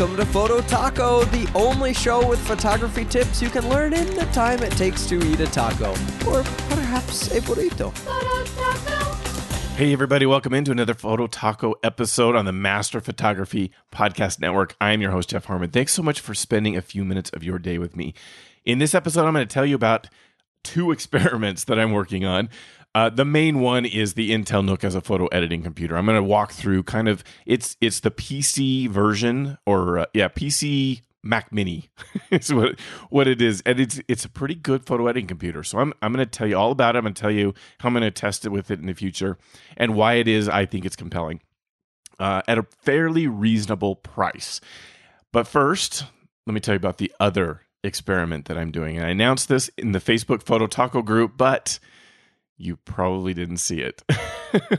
Welcome to Photo Taco, the only show with photography tips you can learn in the time it takes to eat a taco, or perhaps a burrito. Hey, everybody, welcome into another Photo Taco episode on the Master Photography Podcast Network. I am your host, Jeff Harmon. Thanks so much for spending a few minutes of your day with me. In this episode, I'm going to tell you about two experiments that I'm working on. Uh, the main one is the Intel NUC as a photo editing computer. I'm going to walk through kind of it's it's the PC version or uh, yeah PC Mac Mini is what what it is, and it's it's a pretty good photo editing computer. So I'm I'm going to tell you all about it. I'm going to tell you how I'm going to test it with it in the future and why it is I think it's compelling uh, at a fairly reasonable price. But first, let me tell you about the other experiment that I'm doing. And I announced this in the Facebook Photo Taco group, but you probably didn't see it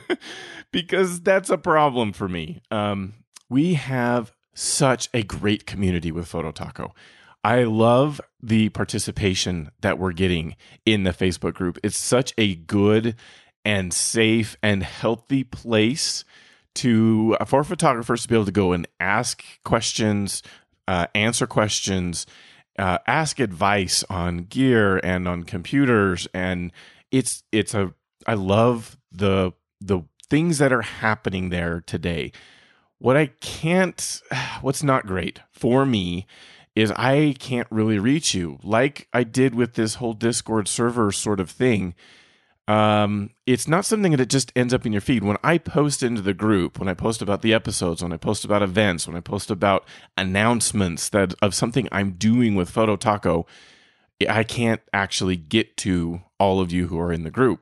because that's a problem for me. Um, we have such a great community with Photo Taco. I love the participation that we're getting in the Facebook group. It's such a good and safe and healthy place to for photographers to be able to go and ask questions, uh, answer questions, uh, ask advice on gear and on computers and it's it's a I love the the things that are happening there today. What I can't what's not great for me is I can't really reach you like I did with this whole Discord server sort of thing. Um, it's not something that it just ends up in your feed. When I post into the group, when I post about the episodes, when I post about events, when I post about announcements that of something I'm doing with Photo Taco, I can't actually get to all of you who are in the group.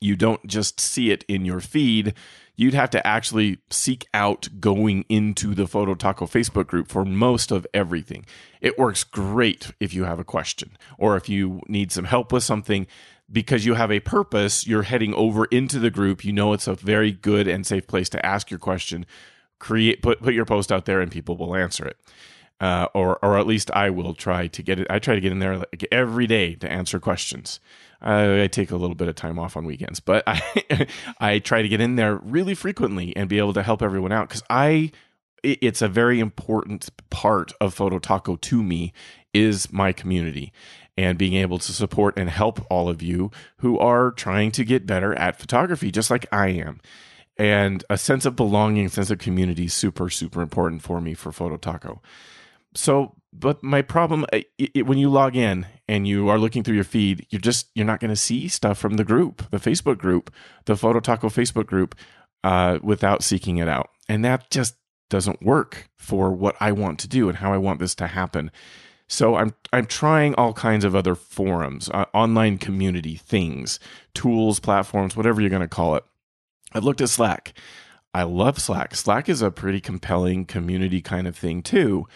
You don't just see it in your feed. You'd have to actually seek out going into the Photo Taco Facebook group for most of everything. It works great if you have a question or if you need some help with something because you have a purpose, you're heading over into the group. You know it's a very good and safe place to ask your question. Create put put your post out there and people will answer it uh, or or at least I will try to get it. I try to get in there like every day to answer questions. Uh, I take a little bit of time off on weekends, but I I try to get in there really frequently and be able to help everyone out because I it's a very important part of Photo Taco to me is my community and being able to support and help all of you who are trying to get better at photography just like I am and a sense of belonging sense of community super super important for me for Photo Taco so but my problem it, it, when you log in and you are looking through your feed you're just you're not going to see stuff from the group the facebook group the photo taco facebook group uh, without seeking it out. And that just doesn't work for what i want to do and how i want this to happen. So i'm i'm trying all kinds of other forums uh, online community things tools platforms whatever you're going to call it. I've looked at slack. I love slack. Slack is a pretty compelling community kind of thing too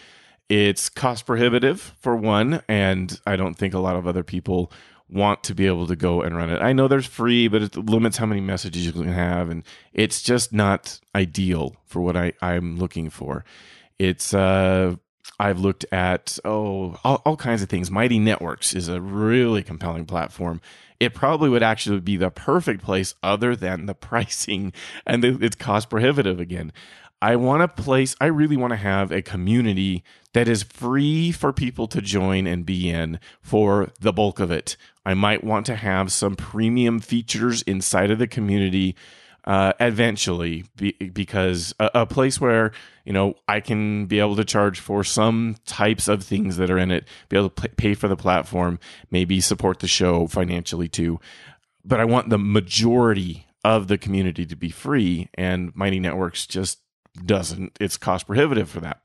it's cost prohibitive for one, and I don't think a lot of other people want to be able to go and run it. I know there's free, but it limits how many messages you can have, and it's just not ideal for what I, I'm looking for. It's uh, I've looked at oh all, all kinds of things. Mighty Networks is a really compelling platform. It probably would actually be the perfect place, other than the pricing and the, it's cost prohibitive again. I want a place, I really want to have a community that is free for people to join and be in for the bulk of it. I might want to have some premium features inside of the community uh, eventually be, because a, a, place where you know I can be able to charge for some types of things that are in it, be able to pay for the platform, maybe support the show financially too. But I want the majority of the community to be free, and Mighty Networks just doesn't. It's cost prohibitive for that.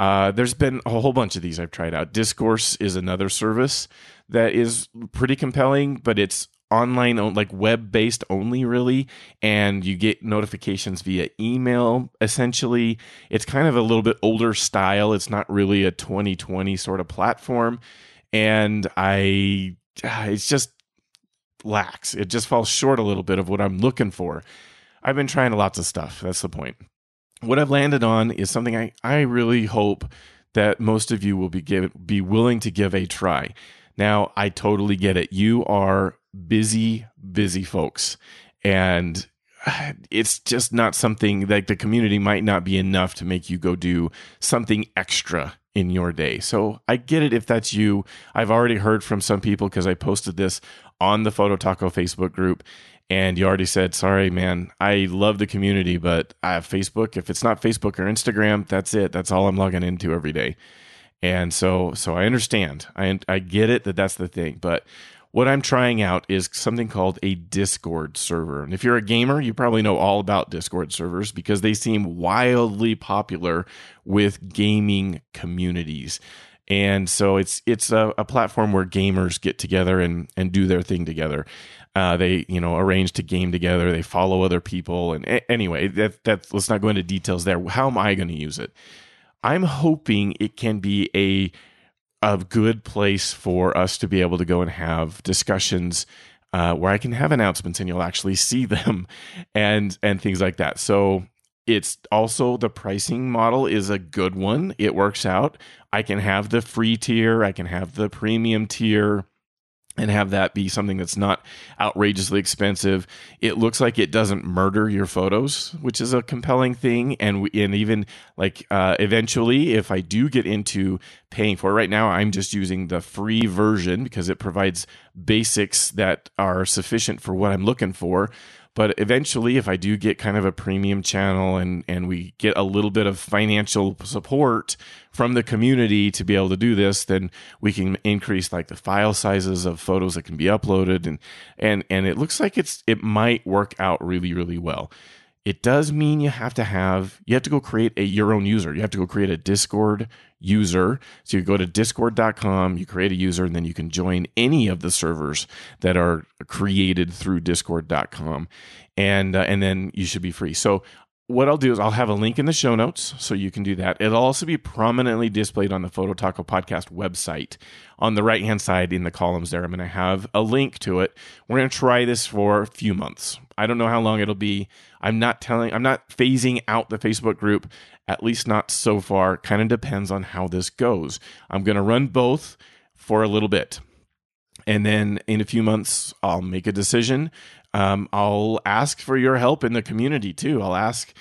Uh, there's been a whole bunch of these I've tried out. Discourse is another service that is pretty compelling, but it's online, like web based only, really. And you get notifications via email, essentially. It's kind of a little bit older style. It's not really a 2020 sort of platform. And I, it's just lacks. It just falls short a little bit of what I'm looking for. I've been trying lots of stuff. That's the point what I've landed on is something I, I really hope that most of you will be give, be willing to give a try. Now, I totally get it. You are busy, busy folks. And it's just not something like the community might not be enough to make you go do something extra in your day. So I get it if that's you. I've already heard from some people because I posted this on the Photo Taco Facebook group and you already said, sorry, man, I love the community, but I have Facebook. If it's not Facebook or Instagram, that's it. That's all I'm logging into every day. And so, so I understand. I, I get it that that's the thing, but what I'm trying out is something called a Discord server. And if you're a gamer, you probably know all about Discord servers because they seem wildly popular with gaming communities. And so it's it's a, a platform where gamers get together and and do their thing together. Uh, they you know arrange to game together. They follow other people. And a- anyway, that that let's not go into details there. How am I going to use it? I'm hoping it can be a a good place for us to be able to go and have discussions uh, where I can have announcements and you'll actually see them and and things like that. So it's also the pricing model is a good one. It works out. I can have the free tier, I can have the premium tier and have that be something that's not outrageously expensive. It looks like it doesn't murder your photos, which is a compelling thing. And we, and even like uh, eventually, if I do get into paying for it, right now I'm just using the free version because it provides basics that are sufficient for what I'm looking for. But eventually, if I do get kind of a premium channel and, and we get a little bit of financial support from the community to be able to do this, then we can increase like the file sizes of photos that can be uploaded and and and it looks like it's it might work out really, really well. It does mean you have to have you have to go create a your own user. You have to go create a Discord user. So you go to discord.com, you create a user, and then you can join any of the servers that are created through discord.com. And uh, and then you should be free. So what I'll do is I'll have a link in the show notes so you can do that. It'll also be prominently displayed on the Photo Taco podcast website on the right hand side in the columns there. I'm going to have a link to it. We're going to try this for a few months. I don't know how long it'll be. I'm not telling, I'm not phasing out the Facebook group, at least not so far. Kind of depends on how this goes. I'm going to run both for a little bit. And then in a few months, I'll make a decision um, I'll ask for your help in the community too. I'll ask,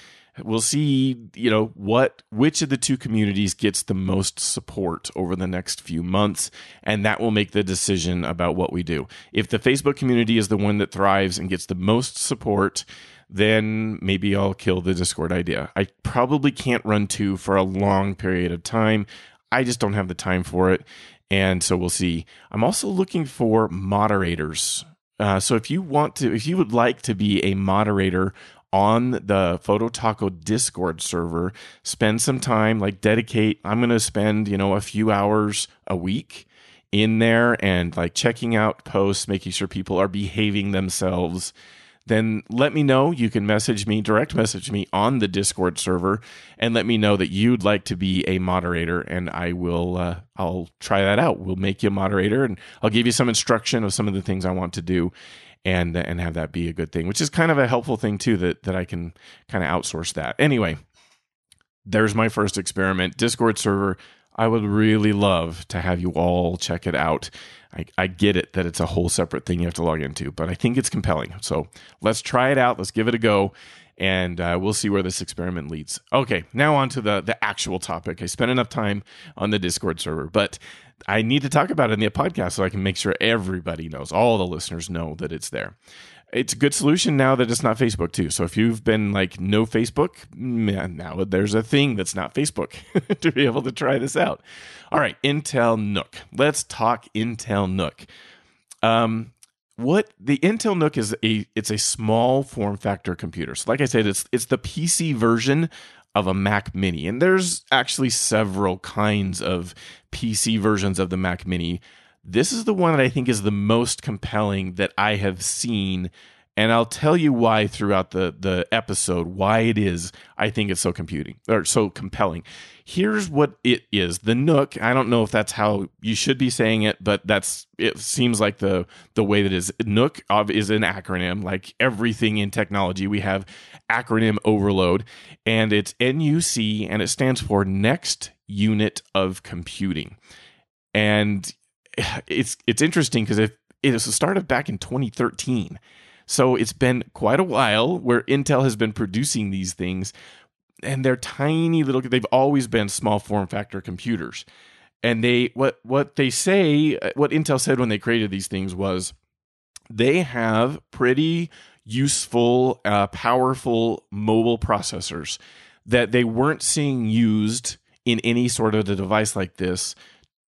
we'll see, you know, what, which of the two communities gets the most support over the next few months. And that will make the decision about what we do. If the Facebook community is the one that thrives and gets the most support, then maybe I'll kill the Discord idea. I probably can't run two for a long period of time. I just don't have the time for it. And so we'll see. I'm also looking for moderators uh, so if you want to, if you would like to be a moderator on the Photo Taco Discord server, spend some time, like dedicate. I'm going to spend, you know, a few hours a week in there and like checking out posts, making sure people are behaving themselves then let me know. You can message me, direct message me on the Discord server, and let me know that you'd like to be a moderator, and I will. Uh, I'll try that out. We'll make you a moderator, and I'll give you some instruction of some of the things I want to do, and and have that be a good thing, which is kind of a helpful thing too. That that I can kind of outsource that. Anyway, there's my first experiment. Discord server. I would really love to have you all check it out. I, I get it that it's a whole separate thing you have to log into, but I think it's compelling. So let's try it out. Let's give it a go, and uh, we'll see where this experiment leads. Okay, now on to the the actual topic. I spent enough time on the Discord server, but I need to talk about it in the podcast so I can make sure everybody knows, all the listeners know that it's there it's a good solution now that it's not Facebook too. So if you've been like no Facebook, now there's a thing that's not Facebook to be able to try this out. All right, Intel NUC. Let's talk Intel NUC. Um, what the Intel NUC is a it's a small form factor computer. So like I said, it's it's the PC version of a Mac Mini, and there's actually several kinds of PC versions of the Mac Mini. This is the one that I think is the most compelling that I have seen. And I'll tell you why throughout the, the episode, why it is I think it's so computing or so compelling. Here's what it is. The NUC, I don't know if that's how you should be saying it, but that's it seems like the the way that is NUC is an acronym. Like everything in technology, we have acronym overload, and it's NUC and it stands for next unit of computing. And it's it's interesting because if it was started back in 2013, So it's been quite a while where Intel has been producing these things, and they're tiny little. They've always been small form factor computers, and they what what they say what Intel said when they created these things was they have pretty useful, uh, powerful mobile processors that they weren't seeing used in any sort of a device like this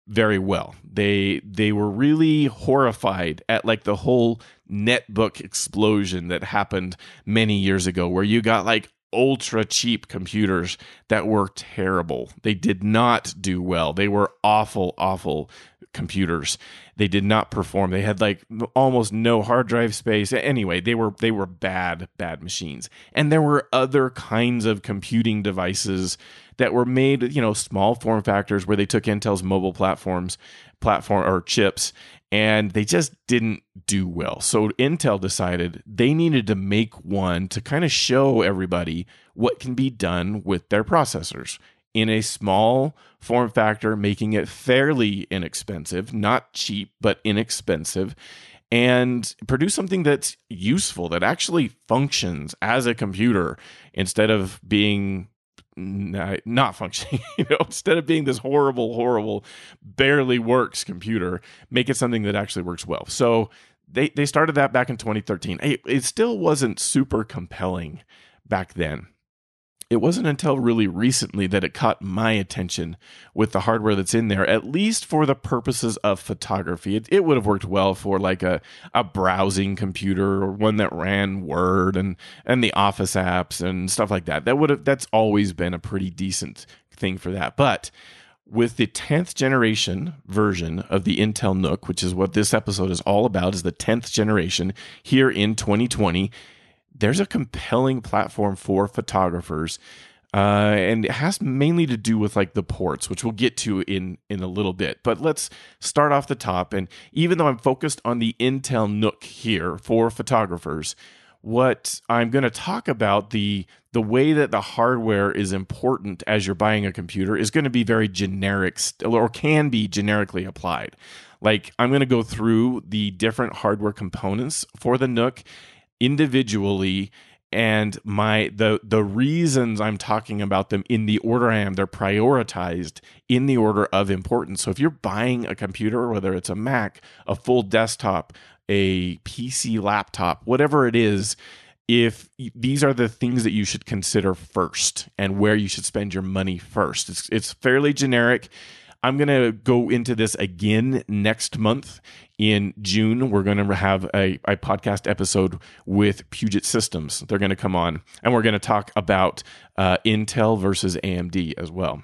very well. They they were really horrified at like the whole netbook explosion that happened many years ago where you got like ultra cheap computers that were terrible. They did not do well. They were awful awful computers. They did not perform. They had like almost no hard drive space. Anyway, they were they were bad bad machines. And there were other kinds of computing devices that were made, you know, small form factors where they took Intel's mobile platforms, platform or chips, and they just didn't do well. So Intel decided they needed to make one to kind of show everybody what can be done with their processors in a small form factor, making it fairly inexpensive, not cheap, but inexpensive, and produce something that's useful, that actually functions as a computer instead of being not functioning you know instead of being this horrible horrible barely works computer make it something that actually works well. So they they started that back in 2013 it, it still wasn't super compelling back then it wasn't until really recently that it caught my attention with the hardware that's in there, at least for the purposes of photography. It, it, would have worked well for like a, a browsing computer or one that ran Word and, and the Office apps and stuff like that. That would have that's always been a pretty decent thing for that. But with the 10th generation version of the Intel NUC, which is what this episode is all about, is the 10th generation here in 2020 there's a compelling platform for photographers. Uh, and it has mainly to do with like the ports, which we'll get to in in a little bit. But let's start off the top. And even though I'm focused on the Intel NUC here for photographers, what I'm going to talk about the the way that the hardware is important as you're buying a computer is going to be very generic or can be generically applied. Like I'm going to go through the different hardware components for the NUC individually and my the the reasons I'm talking about them in the order I am they're prioritized in the order of importance. So if you're buying a computer whether it's a Mac, a full desktop, a PC laptop, whatever it is, if these are the things that you should consider first and where you should spend your money first. It's it's fairly generic. I'm going to go into this again next month in June. We're going to have a, a podcast episode with Puget Systems. They're going to come on and we're going to talk about uh, Intel versus AMD as well.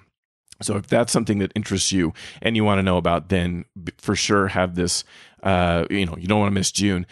So if that's something that interests you and you want to know about, then for sure have this. Uh, you know, you don't want to miss June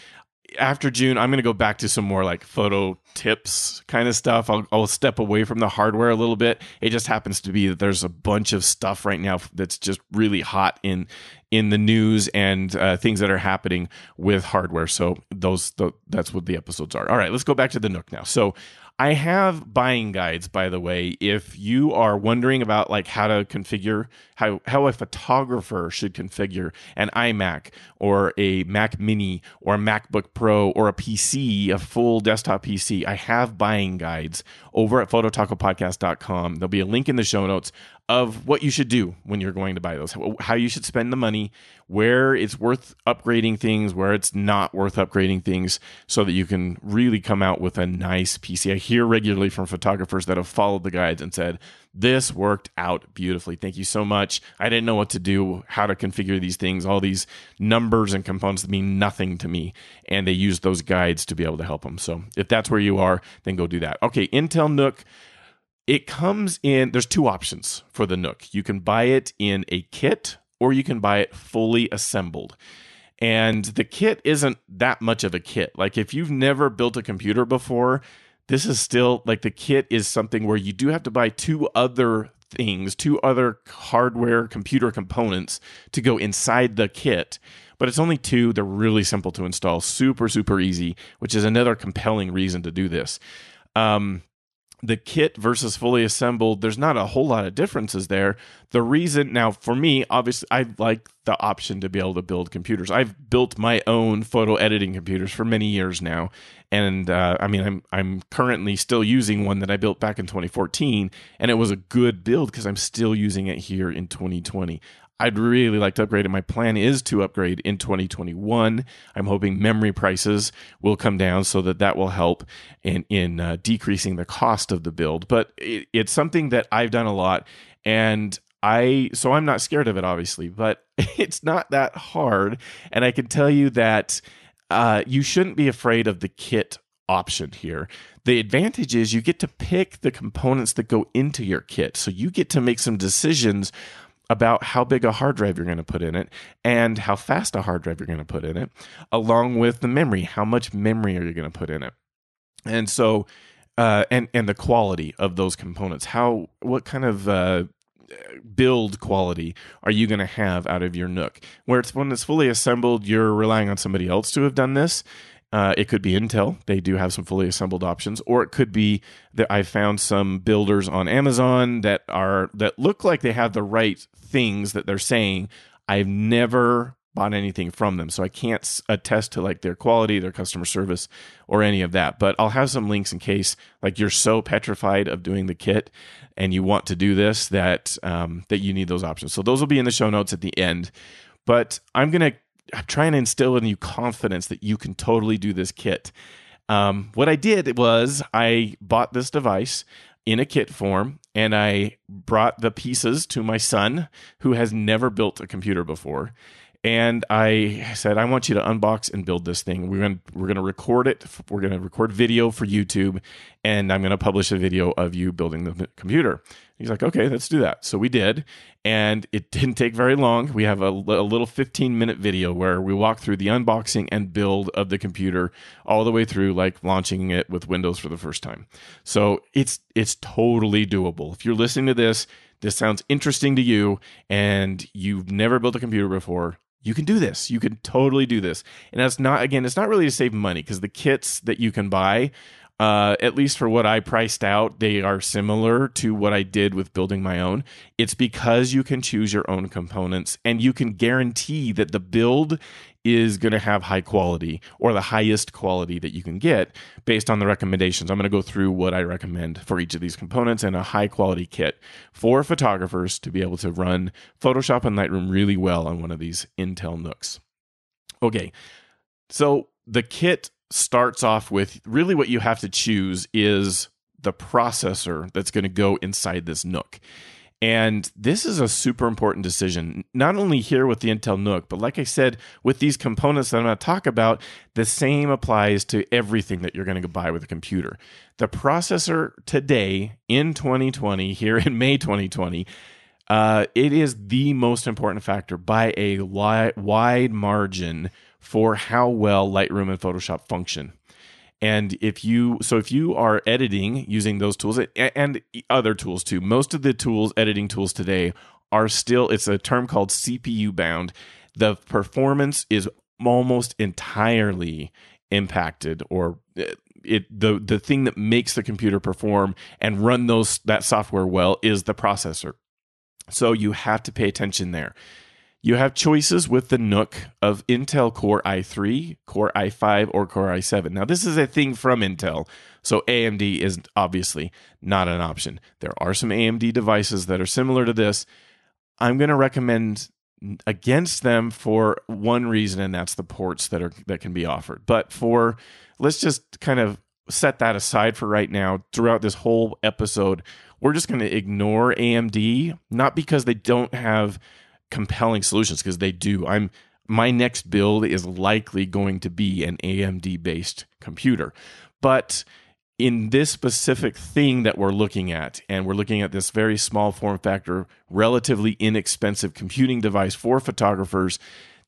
after June, I'm going to go back to some more like photo tips kind of stuff. I'll, I'll step away from the hardware a little bit. It just happens to be that there's a bunch of stuff right now that's just really hot in in the news and uh, things that are happening with hardware. So those the, that's what the episodes are. All right, let's go back to the NUC now. So I have buying guides, by the way. If you are wondering about like how to configure how how a photographer should configure an iMac or a Mac Mini or a MacBook Pro or a PC, a full desktop PC, I have buying guides over at phototacopodcast.com. There'll be a link in the show notes of what you should do when you're going to buy those, how you should spend the money, where it's worth upgrading things, where it's not worth upgrading things, so that you can really come out with a nice PC. I hear regularly from photographers that have followed the guides and said, This worked out beautifully. Thank you so much. I didn't know what to do, how to configure these things, all these numbers and components mean nothing to me. And they use those guides to be able to help them. So if that's where you are, then go do that. Okay, Intel NUC it comes in, there's two options for the NUC. You can buy it in a kit or you can buy it fully assembled. And the kit isn't that much of a kit. Like if you've never built a computer before, this is still like the kit is something where you do have to buy two other things, two other hardware computer components to go inside the kit. But it's only two. They're really simple to install, super, super easy, which is another compelling reason to do this. Um, the kit versus fully assembled, there's not a whole lot of differences there. The reason now for me, obviously, I like the option to be able to build computers. I've built my own photo editing computers for many years now, and uh, I mean, I'm I'm currently still using one that I built back in 2014, and it was a good build because I'm still using it here in 2020. I'd really like to upgrade and My plan is to upgrade in 2021. I'm hoping memory prices will come down so that that will help in in uh, decreasing the cost of the build. But it, it's something that I've done a lot, and I so I'm not scared of it, obviously, but it's not that hard. And I can tell you that uh, you shouldn't be afraid of the kit option here. The advantage is you get to pick the components that go into your kit. So you get to make some decisions about how big a hard drive you're going to put in it and how fast a hard drive you're going to put in it, along with the memory. How much memory are you going to put in it? And so, uh, and and the quality of those components. How what kind of uh, build quality are you going to have out of your NUC? Where it's when it's fully assembled, you're relying on somebody else to have done this. Uh, it could be Intel. They do have some fully assembled options, or it could be that I found some builders on Amazon that are that look like they have the right things that they're saying. I've never bought anything from them, so I can't attest to like their quality, their customer service, or any of that. But I'll have some links in case like you're so petrified of doing the kit and you want to do this that um, that you need those options. So those will be in the show notes at the end. But I'm gonna trying to instill in you confidence that you can totally do this kit. Um, what I did was I bought this device in a kit form and I brought the pieces to my son who has never built a computer before and I said, I want you to unbox and build this thing. We're going we're going to record it. We're going to record video for YouTube, and I'm going to publish a video of you building the computer. He's like, okay, let's do that. So we did, and it didn't take very long. We have a, a little 15 minute video where we walk through the unboxing and build of the computer all the way through, like launching it with Windows for the first time. So it's it's totally doable. If you're listening to this, this sounds interesting to you, and you've never built a computer before you can do this. You can totally do this. And that's not, again, it's not really to save money because the kits that you can buy, uh, at least for what I priced out, they are similar to what I did with building my own. It's because you can choose your own components and you can guarantee that the build is going to have high quality or the highest quality that you can get based on the recommendations. I'm going to go through what I recommend for each of these components and a high quality kit for photographers to be able to run Photoshop and Lightroom really well on one of these Intel NUCs. Okay, so the kit starts off with really what you have to choose is the processor that's going to go inside this NUC. And this is a super important decision, not only here with the Intel NUC, but like I said, with these components that I'm going to talk about, the same applies to everything that you're going to buy with a computer. The processor today in 2020, here in May 2020, uh, it is the most important factor by a li- wide margin for how well Lightroom and Photoshop function. And if you, so if you are editing using those tools and other tools too, most of the tools, editing tools today are still, it's a term called CPU bound. The performance is almost entirely impacted or uh, it the the thing that makes the computer perform and run those that software well is the processor. So you have to pay attention there. You have choices with the NUC of Intel Core i3, Core i5, or Core i7. Now, this is a thing from Intel, so AMD is obviously not an option. There are some AMD devices that are similar to this. I'm going to recommend against them for one reason, and that's the ports that are that can be offered. But for let's just kind of set that aside for right now. Throughout this whole episode, we're just going to ignore AMD, not because they don't have compelling solutions because they do. I'm my next build is likely going to be an AMD based computer. But in this specific thing that we're looking at, and we're looking at this very small form factor, relatively inexpensive computing device for photographers,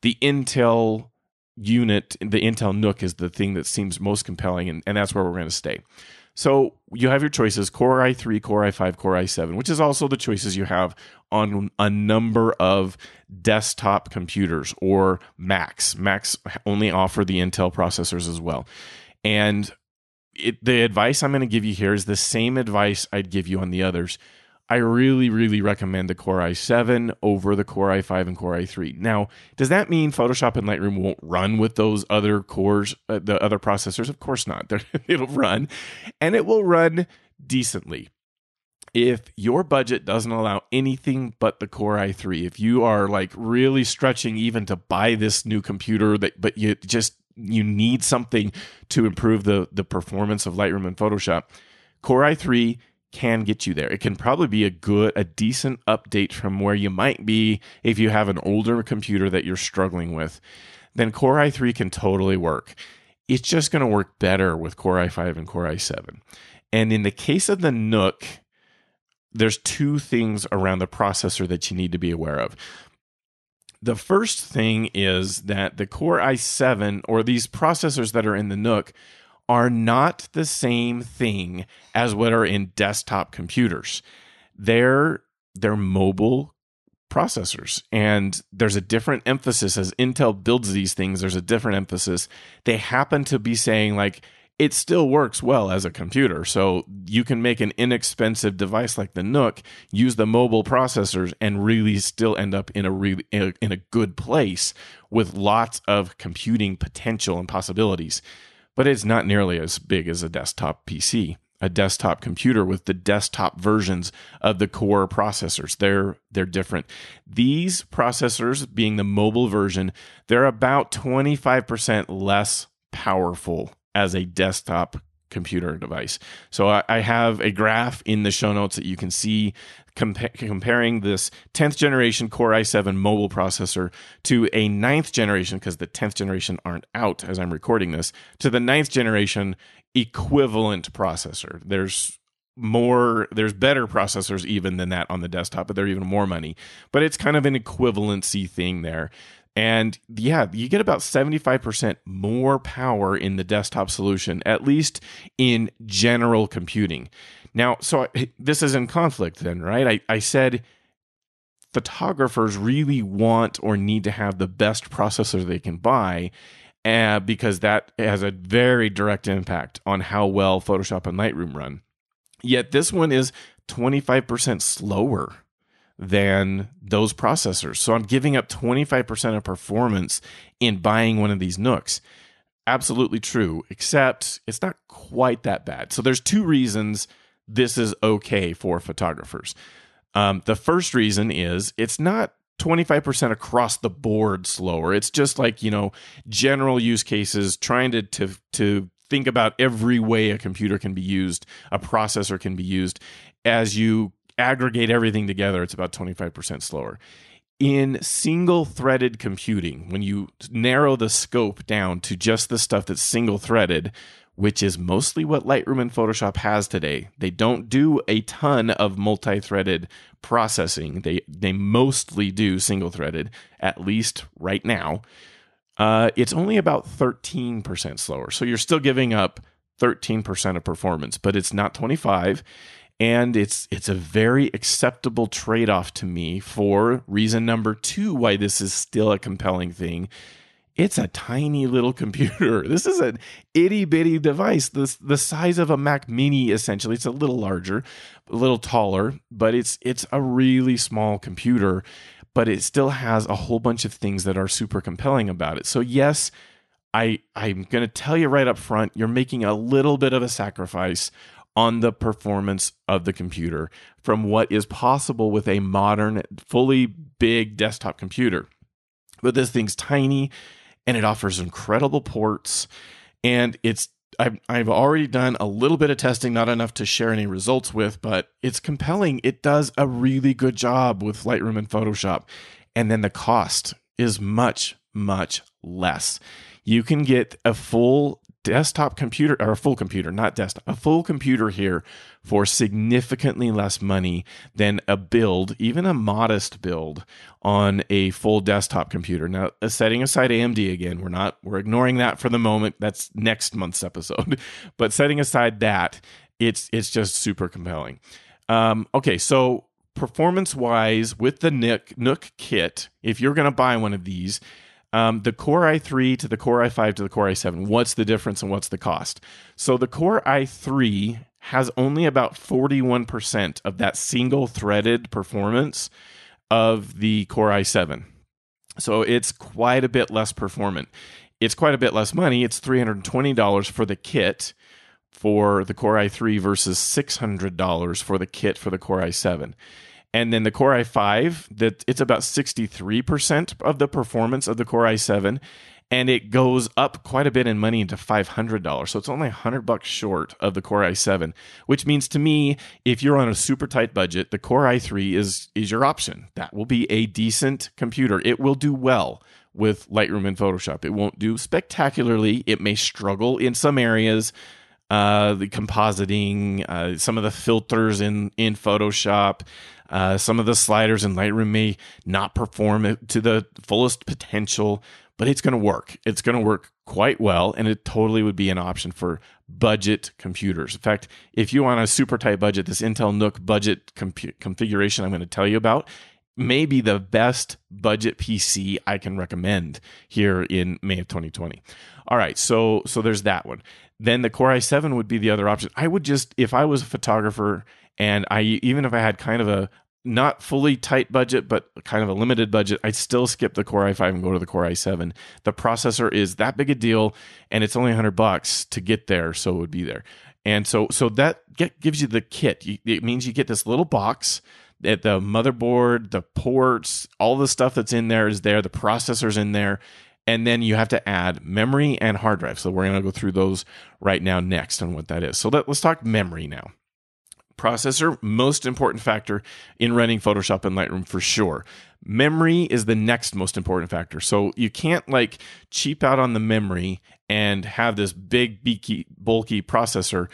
the Intel unit, the Intel NUC is the thing that seems most compelling, and, and that's where we're going to stay. So you have your choices Core i3, Core i5, Core i7, which is also the choices you have on a number of desktop computers or Macs. Macs only offer the Intel processors as well. And it, the advice I'm going to give you here is the same advice I'd give you on the others. I really, really recommend the Core i7 over the Core i5 and Core i3. Now, does that mean Photoshop and Lightroom won't run with those other cores, uh, the other processors? Of course not. It'll run, and it will run decently. If your budget doesn't allow anything but the Core i3, if you are like really stretching even to buy this new computer that but you just you need something to improve the the performance of Lightroom and Photoshop, Core i3 can get you there. It can probably be a good, a decent update from where you might be if you have an older computer that you're struggling with. Then Core i3 can totally work. It's just going to work better with Core i5 and Core i7. And in the case of the NUC, there's two things around the processor that you need to be aware of. The first thing is that the Core i7 or these processors that are in the NUC are not the same thing as what are in desktop computers. They're they're mobile processors and there's a different emphasis as Intel builds these things there's a different emphasis. They happen to be saying like it still works well as a computer. So you can make an inexpensive device like the NUC, use the mobile processors, and really still end up in a really in a good place with lots of computing potential and possibilities but it's not nearly as big as a desktop PC, a desktop computer with the desktop versions of the core processors. They're they're different. These processors being the mobile version, they're about 25% less powerful as a desktop computer device. So I, I, have a graph in the show notes that you can see compa- comparing this 10th generation Core i7 mobile processor to a 9th generation, because the 10th generation aren't out as I'm recording this, to the 9th generation equivalent processor. There's more there's better processors even than that on the desktop but they're even more money but it's kind of an equivalency thing there and yeah, you get about 75% more power in the desktop solution, at least in general computing. Now, so this is in conflict then, right? I, I said photographers really want or need to have the best processor they can buy uh, because that has a very direct impact on how well Photoshop and Lightroom run. Yet this one is 25% slower than those processors. So I'm giving up 25% of performance in buying one of these NUCs. Absolutely true, except it's not quite that bad. So there's two reasons this is okay for photographers. Um, the first reason is it's not 25% across the board slower. It's just like, you know, general use cases trying to to to think about every way a computer can be used, a processor can be used as you aggregate everything together, it's about 25% slower. In single threaded computing, when you narrow the scope down to just the stuff that's single threaded, which is mostly what Lightroom and Photoshop has today. They don't do a ton of multi-threaded processing. They they mostly do single-threaded, at least right now. Uh, it's only about 13% slower. So you're still giving up 13% of performance, but it's not 25 and it's it's a very acceptable trade-off to me for reason number 2 why this is still a compelling thing it's a tiny little computer. This is an itty bitty device, the, the size of a Mac Mini. Essentially, it's a little larger, a little taller, but it's it's a really small computer. But it still has a whole bunch of things that are super compelling about it. So yes, I I'm going to tell you right up front, you're making a little bit of a sacrifice on the performance of the computer from what is possible with a modern, fully big desktop computer. But this thing's tiny and it offers incredible ports. And it's I've, I've already done a little bit of testing, not enough to share any results with, but it's compelling. It does a really good job with Lightroom and Photoshop. And then the cost is much, much less. You can get a full desktop computer or a full computer, not desktop, a full computer here for significantly less money than a build, even a modest build on a full desktop computer. Now, uh, setting aside AMD again, we're not we're ignoring that for the moment. That's next month's episode. but setting aside that, it's it's just super compelling. Um, okay, so performance wise with the NUC NUC kit, if you're going to buy one of these, Um, the Core i3 to the Core i5 to the Core i7, what's the difference and what's the cost? So the Core i3 has only about 41% of that single threaded performance of the Core i7. So it's quite a bit less performant. It's quite a bit less money. It's $320 for the kit for the Core i3 versus $600 for the kit for the Core i7. And then the Core i5, that it's about 63% of the performance of the Core i7 and it goes up quite a bit in money into $500 so it's only 100 bucks short of the core i7 which means to me if you're on a super tight budget the core i3 is is your option. That will be a decent computer. It will do well with lightroom and photoshop. It won't do spectacularly. It may struggle in some areas uh, the compositing, uh, some of the filters in in Photoshop, uh, some of the sliders in Lightroom may not perform to the fullest potential but it's going to work. It's going to work quite well, and it totally would be an option for budget computers. In fact, if you want a super tight budget, this Intel NUC budget comp- configuration I'm going to tell you about may be the best budget PC I can recommend here in May of 2020. All right, so so there's that one. Then the Core i7 would be the other option. I would just if I was a photographer and I even if I had kind of a not fully tight budget, but kind of a limited budget, I'd still skip the Core i5 and go to the Core i7. The processor is that big a deal, and it's only 100 bucks to get there, so it would be there. And so, so that get, gives you the kit. It means you get this little box. That the motherboard, the ports, all the stuff that's in there is there. The processor's in there, and then you have to add memory and hard drive. So we're going to go through those right now next on what that is. So let, let's talk memory now processor, most important factor in running Photoshop and Lightroom for sure. Memory is the next most important factor. So you can't like cheap out on the memory and have this big, beaky, bulky processor.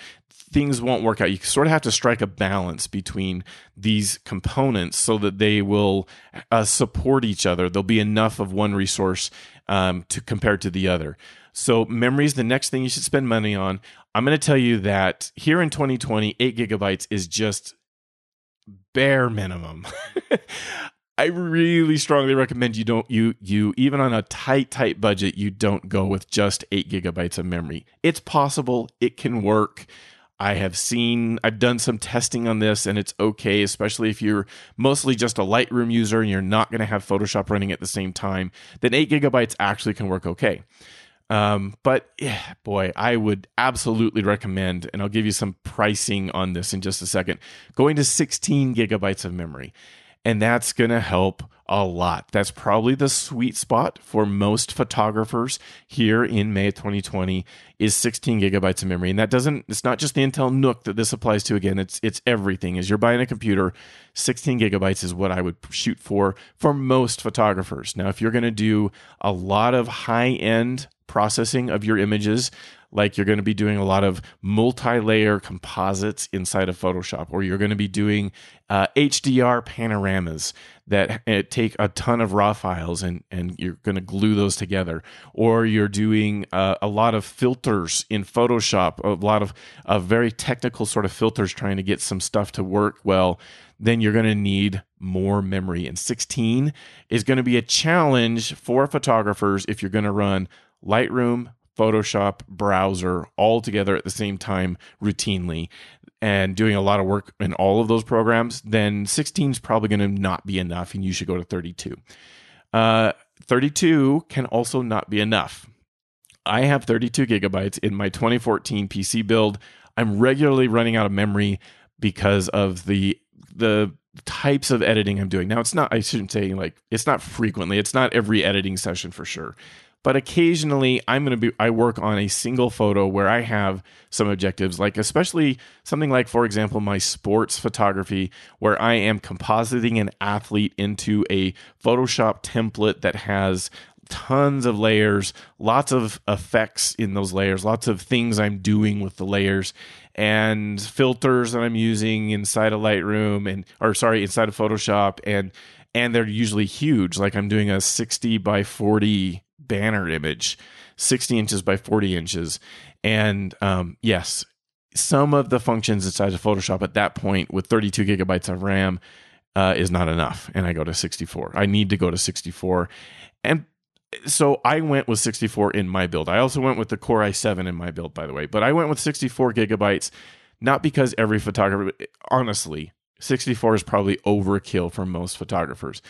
Things won't work out. You sort of have to strike a balance between these components so that they will uh, support each other. There'll be enough of one resource um, to compare to the other. So memory is the next thing you should spend money on. I'm going to tell you that here in 2020, eight gigabytes is just bare minimum. I really strongly recommend you don't you you even on a tight tight budget you don't go with just 8 gigabytes of memory. It's possible, it can work. I have seen I've done some testing on this and it's okay, especially if you're mostly just a Lightroom user and you're not going to have Photoshop running at the same time, then 8 gigabytes actually can work okay. Um, but yeah, boy, I would absolutely recommend, and I'll give you some pricing on this in just a second, going to 16 gigabytes of memory. And that's going to help a lot. That's probably the sweet spot for most photographers here in May of 2020 is 16 gigabytes of memory. And that doesn't, it's not just the Intel NUC that this applies to again. It's, it's everything. As you're buying a computer, 16 gigabytes is what I would shoot for for most photographers. Now, if you're going to do a lot of high end processing of your images like you're going to be doing a lot of multi-layer composites inside of photoshop or you're going to be doing uh, hdr panoramas that uh, take a ton of raw files and, and you're going to glue those together. Or you're doing uh, a lot of filters in photoshop a lot of, of very technical sort of filters trying to get some stuff to work well. Then you're going to need more memory. And 16 is going to be a challenge for photographers if you're going to run Lightroom, Photoshop, browser all together at the same time routinely and doing a lot of work in all of those programs, then 16 is probably going to not be enough and you should go to 32. Uh, 32 can also not be enough. I have 32 gigabytes in my 2014 PC build. I'm regularly running out of memory because of the the types of editing I'm doing. Now it's not I shouldn't say like it's not frequently. It's not every editing session for sure but occasionally i'm going to be i work on a single photo where i have some objectives like especially something like for example my sports photography where i am compositing an athlete into a photoshop template that has tons of layers lots of effects in those layers lots of things i'm doing with the layers and filters that i'm using inside of lightroom and or sorry inside of photoshop and and they're usually huge. Like i'm doing a 60 by 40 banner image, 60 inches by 40 inches. And um, yes, some of the functions inside of Photoshop at that point with 32 gigabytes of RAM uh, is not enough. And I go to 64. I need to go to 64. And so I went with 64 in my build. I also went with the Core i7 in my build, by the way, but I went with 64 gigabytes, not because every photographer, honestly, 64 is probably overkill for most photographers.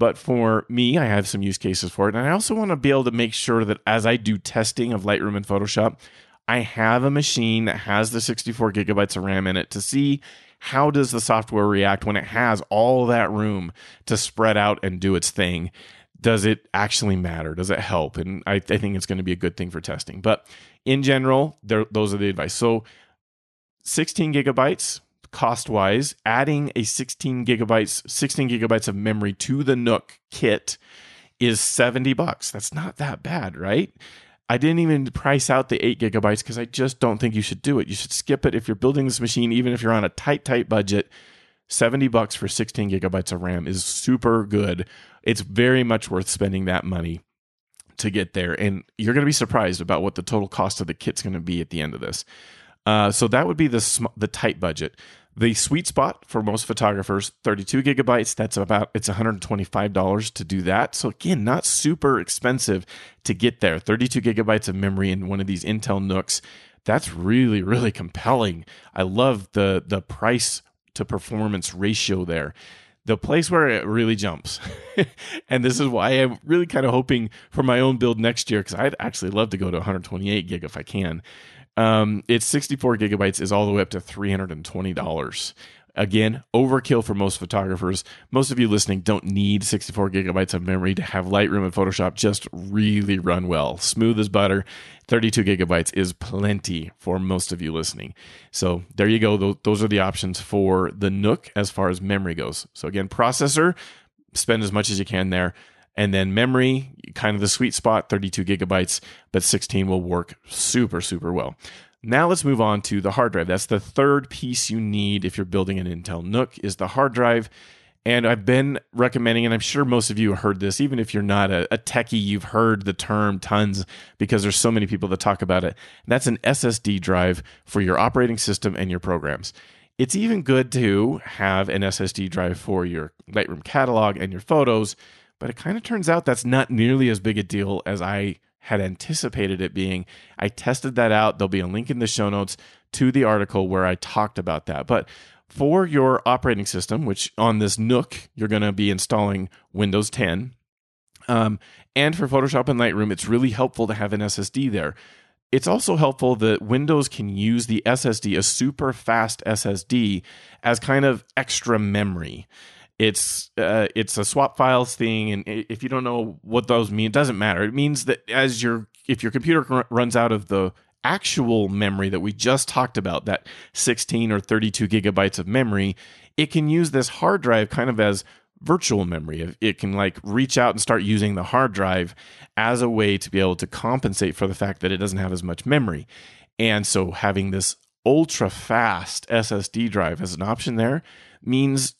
But for me, I have some use cases for it. And I also want to be able to make sure that as I do testing of Lightroom and Photoshop, I have a machine that has the 64 gigabytes of RAM in it to see how does the software react when it has all that room to spread out and do its thing. Does it actually matter? Does it help? And i, I think it's going to be a good thing for testing. But in general those are the advice. So 16 gigabytes cost wise adding a 16 gigabytes 16 gigabytes of memory to the NUC kit is 70 bucks that's not that bad right I didn't even price out the eight gigabytes because I just don't think you should do it. You should skip it if you're building this machine, even if you're on a tight, tight budget. 70 bucks for 16 gigabytes of RAM is super good. It's very much worth spending that money to get there. And you're going to be surprised about what the total cost of the kit's going to be at the end of this. Uh, so that would be the sm- the tight budget. The sweet spot for most photographers, 32 gigabytes, that's about it's $125 to do that. So again, not super expensive to get there. 32 gigabytes of memory in one of these Intel NUCs. That's really really compelling. I love the the price to performance ratio there. The place where it really jumps, and this is why I'm really kind of hoping for my own build next year because I'd actually love to go to 128 gig if I can. Um, it's 64 gigabytes is all the way up to $320. Again, overkill for most photographers. Most of you listening don't need 64 gigabytes of memory to have Lightroom and Photoshop just really run well. Smooth as butter. 32 gigabytes is plenty for most of you listening. So there you go. Those are the options for the NUC as far as memory goes. So again, processor, spend as much as you can there. And then memory, kind of the sweet spot, 32 gigabytes, but 16 will work super, super well. Now let's move on to the hard drive. That's the third piece you need if you're building an Intel NUC is the hard drive. And I've been recommending, and I'm sure most of you heard this, even if you're not a, a techie, you've heard the term tons because there's so many people that talk about it. And that's an SSD drive for your operating system and your programs. It's even good to have an SSD drive for your Lightroom catalog and your photos but it kind of turns out that's not nearly as big a deal as I had anticipated it being. I tested that out. There'll be a link in the show notes to the article where I talked about that. But for your operating system, which on this NUC, you're going to be installing Windows 10. Um, and for Photoshop and Lightroom, it's really helpful to have an SSD there. It's also helpful that Windows can use the SSD, a super fast SSD, as kind of extra memory it's uh, it's a swap files thing and if you don't know what those mean it doesn't matter. It means that as your if your computer runs out of the actual memory that we just talked about that 16 or 32 gigabytes of memory it can use this hard drive kind of as virtual memory. It can like reach out and start using the hard drive as a way to be able to compensate for the fact that it doesn't have as much memory. And so having this ultra fast ssd drive as an option there means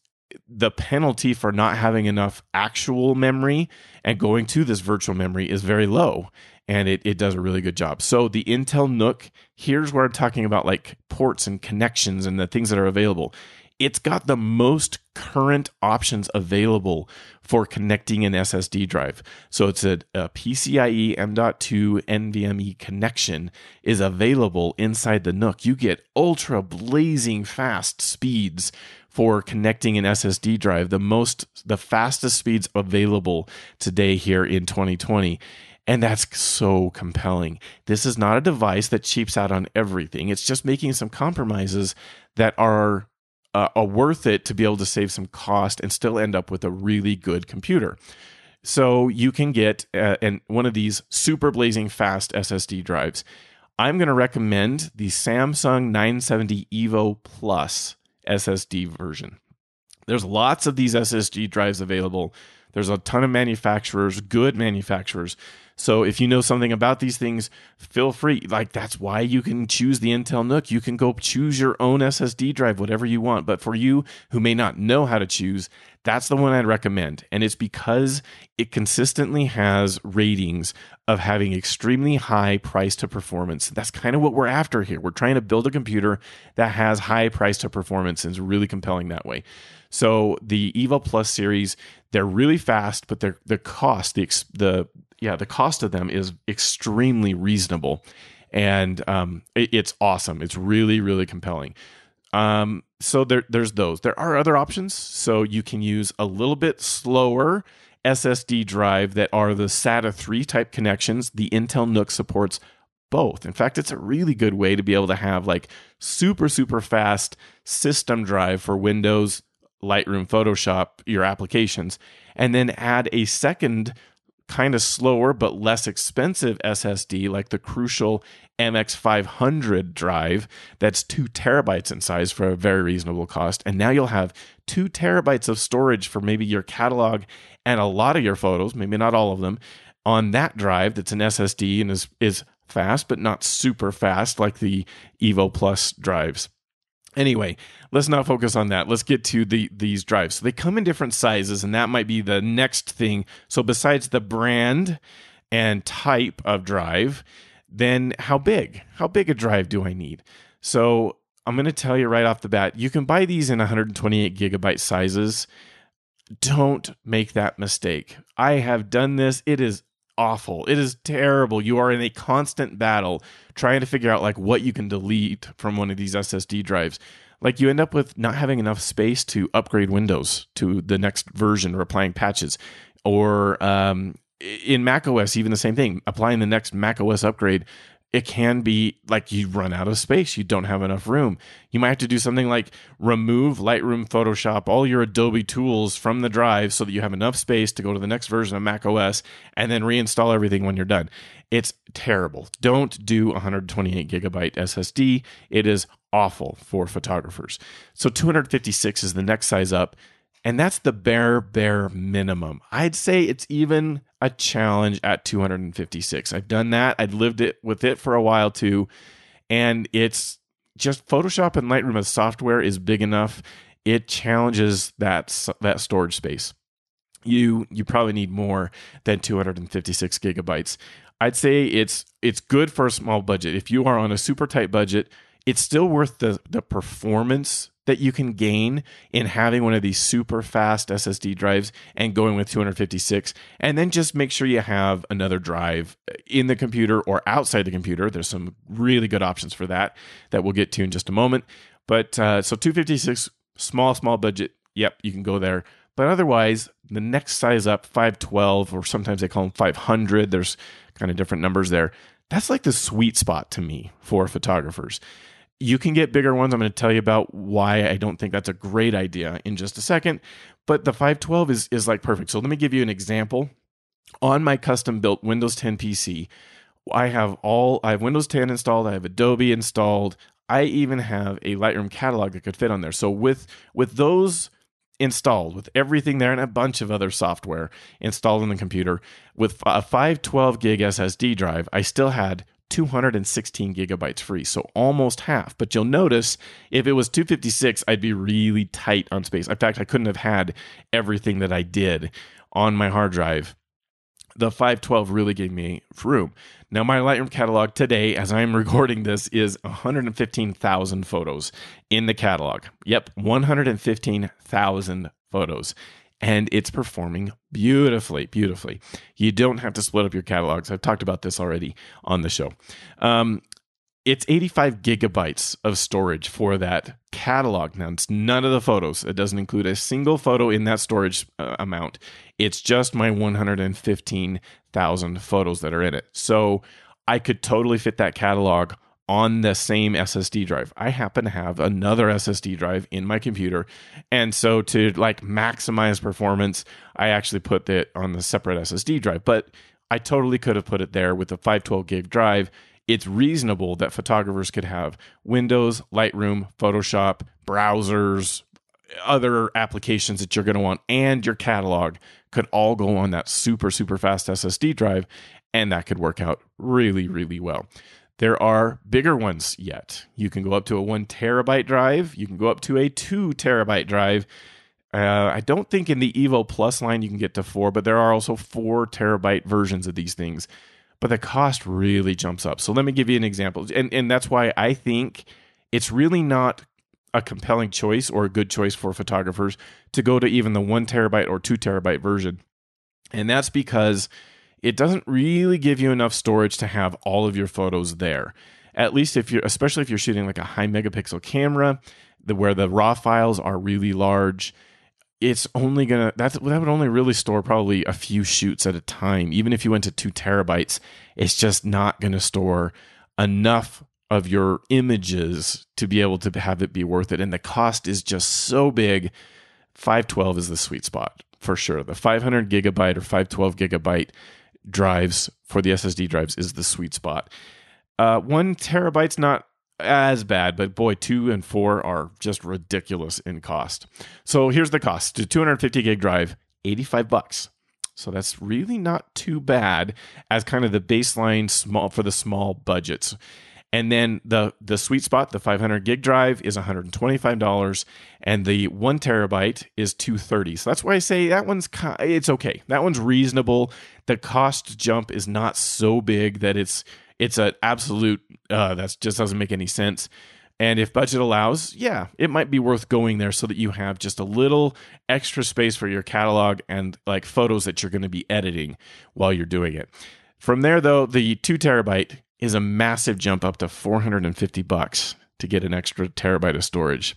the penalty for not having enough actual memory and going to this virtual memory is very low and it, it does a really good job. So the Intel NUC, here's where I'm talking about like ports and connections and the things that are available. It's got the most current options available for connecting an SSD drive. So it's a, a PCIe M.2 NVMe connection is available inside the NUC. You get ultra blazing fast speeds for connecting an SSD drive, the most, the fastest speeds available today here in 2020. And that's so compelling. This is not a device that cheaps out on everything. It's just making some compromises that are, uh, are worth it to be able to save some cost and still end up with a really good computer. So you can get uh, one of these super blazing fast SSD drives. I'm going to recommend the Samsung 970 Evo Plus SSD version. There's lots of these SSD drives available. There's a ton of manufacturers, good manufacturers. So if you know something about these things, feel free. Like that's why you can choose the Intel NUC. You can go choose your own SSD drive, whatever you want. But for you who may not know how to choose, that's the one I'd recommend. And it's because it consistently has ratings of having extremely high price to performance. That's kind of what we're after here. We're trying to build a computer that has high price to performance and is really compelling that way. So the Evo Plus series, they're really fast, but they're the cost, the the yeah, the cost of them is extremely reasonable, and um, it, it's awesome. It's really really compelling. Um, so there, there's those. There are other options. So you can use a little bit slower SSD drive that are the SATA 3 type connections. The Intel NUC supports both. In fact, it's a really good way to be able to have like super, super fast system drive for Windows, Lightroom, Photoshop, your applications, and then add a second kind of slower but less expensive SSD like the Crucial MX500 drive that's two terabytes in size for a very reasonable cost. And now you'll have two terabytes of storage for maybe your catalog and a lot of your photos, maybe not all of them, on that drive that's an SSD and is, is fast, but not super fast like the Evo Plus drives. Anyway, let's not focus on that. Let's get to the these drives. So they come in different sizes, and that might be the next thing. So besides the brand and type of drive, then how big? How big a drive do I need? So I'm going to tell you right off the bat, you can buy these in 128 gigabyte sizes. Don't make that mistake. I have done this. It is awful. It is terrible. You are in a constant battle trying to figure out like what you can delete from one of these SSD drives. Like you end up with not having enough space to upgrade Windows to the next version or applying patches, or um, in Mac OS even the same thing. Applying the next Mac OS upgrade it can be like you run out of space. You don't have enough room. You might have to do something like remove Lightroom, Photoshop, all your Adobe tools from the drive so that you have enough space to go to the next version of Mac OS and then reinstall everything when you're done. It's terrible. Don't do 128 gigabyte SSD. It is awful for photographers. So 256 is the next size up. And that's the bare, bare minimum. I'd say it's even a challenge at 256. I've done that. I've lived it with it for a while too. And it's just Photoshop and Lightroom as software is big enough. It challenges that that storage space. You you probably need more than 256 gigabytes. I'd say it's it's good for a small budget. If you are on a super tight budget, it's still worth the the performance that you can gain in having one of these super fast SSD drives and going with 256. And then just make sure you have another drive in the computer or outside the computer. There's some really good options for that that we'll get to in just a moment. But uh, so 256, small, small budget. Yep, you can go there. But otherwise, the next size up, 512, or sometimes they call them 500. There's kind of different numbers there. That's like the sweet spot to me for photographers. You can get bigger ones. I'm going to tell you about why I don't think that's a great idea in just a second. But the 512 is is like perfect. So let me give you an example. On my custom built Windows 10 PC, I have all I have Windows 10 installed, I have Adobe installed. I even have a Lightroom catalog that could fit on there. So with with those installed with everything there and a bunch of other software installed on the computer with a 512 gig SSD drive, I still had 216 gigabytes free, so almost half. But you'll notice if it was 256, I'd be really tight on space. In fact, I couldn't have had everything that I did on my hard drive. The 512 really gave me room. Now, my Lightroom catalog today, as I'm recording this, is 115,000 photos in the catalog. Yep, 115,000 photos and it's performing beautifully, beautifully. You don't have to split up your catalogs. I've talked about this already on the show. Um, it's 85 gigabytes of storage for that catalog. Now, it's none of the photos. It doesn't include a single photo in that storage uh, amount. It's just my 115,000 photos that are in it. So I could totally fit that catalog on the same SSD drive. I happen to have another SSD drive in my computer. And so to like maximize performance, I actually put it on the separate SSD drive. But I totally could have put it there with a 512 gig drive. It's reasonable that photographers could have Windows, Lightroom, Photoshop, browsers, other applications that you're going to want, and your catalog could all go on that super, super fast SSD drive. And that could work out really, really well. There are bigger ones yet. You can go up to a one terabyte drive. You can go up to a two terabyte drive. Uh, I don't think in the Evo Plus line you can get to four, but there are also four terabyte versions of these things. But the cost really jumps up. So let me give you an example. And, and that's why I think it's really not a compelling choice or a good choice for photographers to go to even the one terabyte or two terabyte version. And that's because it doesn't really give you enough storage to have all of your photos there. At least if you're, especially if you're shooting like a high megapixel camera, the, where the raw files are really large, it's only gonna that's that would only really store probably a few shoots at a time. Even if you went to two terabytes, it's just not gonna store enough of your images to be able to have it be worth it. And the cost is just so big. 512 is the sweet spot for sure. The 500 gigabyte or 512 gigabyte drives for the SSD drives is the sweet spot. Uh, one terabyte's not as bad, but boy, two and four are just ridiculous in cost. So here's the cost: the 250 gig drive, 85 bucks. So that's really not too bad as kind of the baseline small for the small budgets. And then the the sweet spot, the 500 gig drive is $125 and the 1 terabyte is 230. So that's why I say that one's it's okay. That one's reasonable. The cost jump is not so big that it's it's an absolute uh, that just doesn't make any sense. And if budget allows, yeah, it might be worth going there so that you have just a little extra space for your catalog and like photos that you're going to be editing while you're doing it. From there, though, the two terabyte is a massive jump up to 450 bucks to get an extra terabyte of storage.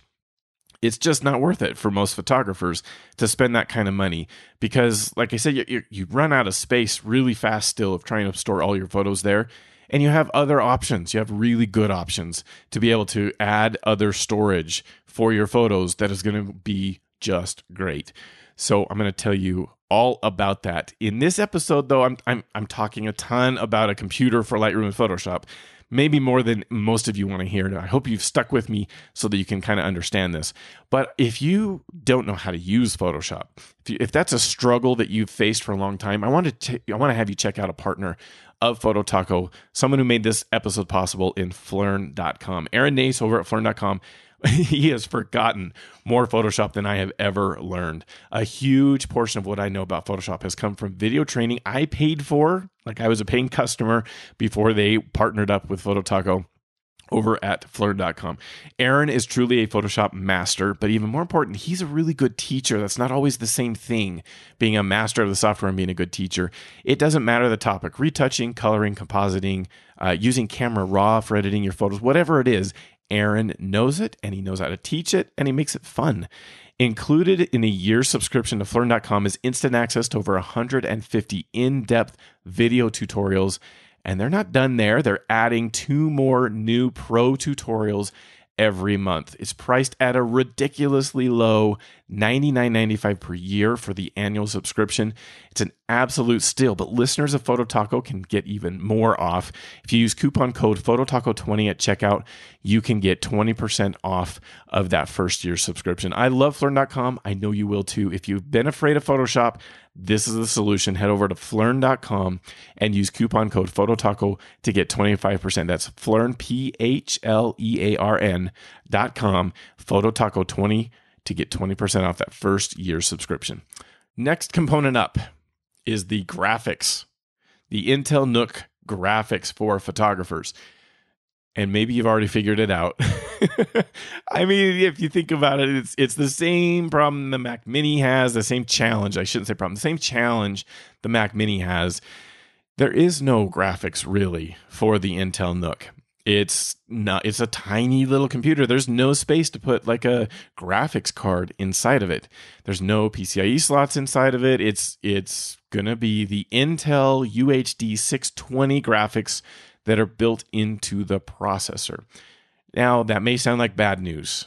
It's just not worth it for most photographers to spend that kind of money because, like I said, you, you run out of space really fast still of trying to store all your photos there and you have other options. You have really good options to be able to add other storage for your photos that is going to be just great. So I'm going to tell you all about that. In this episode though, I'm I'm I'm talking a ton about a computer for Lightroom and Photoshop. Maybe more than most of you want to hear. I hope you've stuck with me so that you can kind of understand this. But if you don't know how to use Photoshop, if, you, if that's a struggle that you've faced for a long time, I want to t- I want to have you check out a partner of Photo Taco, someone who made this episode possible in Phlearn.com. Aaron Nace over at Phlearn.com. he has forgotten more Photoshop than I have ever learned. A huge portion of what I know about Photoshop has come from video training I paid for, like I was a paying customer before they partnered up with Photo Taco over at Phlearn.com. Aaron is truly a Photoshop master, but even more important, he's a really good teacher. That's not always the same thing, being a master of the software and being a good teacher. It doesn't matter the topic retouching, coloring, compositing, uh, using camera raw for editing your photos, whatever it is. Aaron knows it and he knows how to teach it and he makes it fun. Included in a year subscription to Phlearn.com is instant access to over 150 in depth video tutorials and they're not done there. They're adding two more new pro tutorials every month. It's priced at a ridiculously low $99.95 per year for the annual subscription. It's an absolute steal, but listeners of Photo Taco can get even more off. If you use coupon code Fototaco20 at checkout, you can get 20% off of that first year subscription. I love Phlearn.com. I know you will too. If you've been afraid of Photoshop, this is the solution. Head over to Phlearn.com and use coupon code Fototaco to get 25%. That's Phlearn, P H L E A R N dot com, Fototaco 20 to get 20% off that first year subscription. Next component up is the graphics, the Intel NUC graphics for photographers. And maybe you've already figured it out. I mean, if you think about it, it's it's the same problem the Mac Mini has, the same challenge. I shouldn't say problem, the same challenge the Mac Mini has. There is no graphics really for the Intel NUC it's not it's a tiny little computer. There's no space to put like a graphics card inside of it. There's no PCIe slots inside of it. It's it's going to be the Intel UHD 620 graphics that are built into the processor. Now that may sound like bad news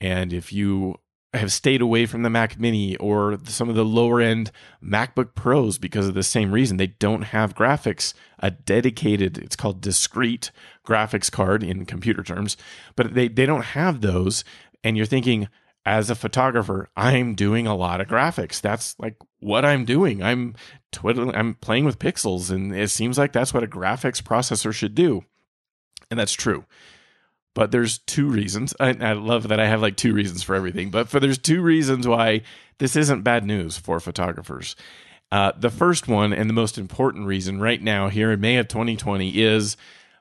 and if you have stayed away from the Mac Mini or some of the lower end MacBook Pros because of the same reason. They don't have graphics, a dedicated, it's called discrete graphics card in computer terms, but they, they don't have those. And you're thinking, as a photographer, I'm doing a lot of graphics. That's like what I'm doing. I'm twiddling, I'm playing with pixels, and it seems like that's what a graphics processor should do. And that's true. But there's two reasons. I, I, love that I have like two reasons for everything. But for there's two reasons why this isn't bad news for photographers. Uh, the first one and the most important reason right now here in May of 2020 is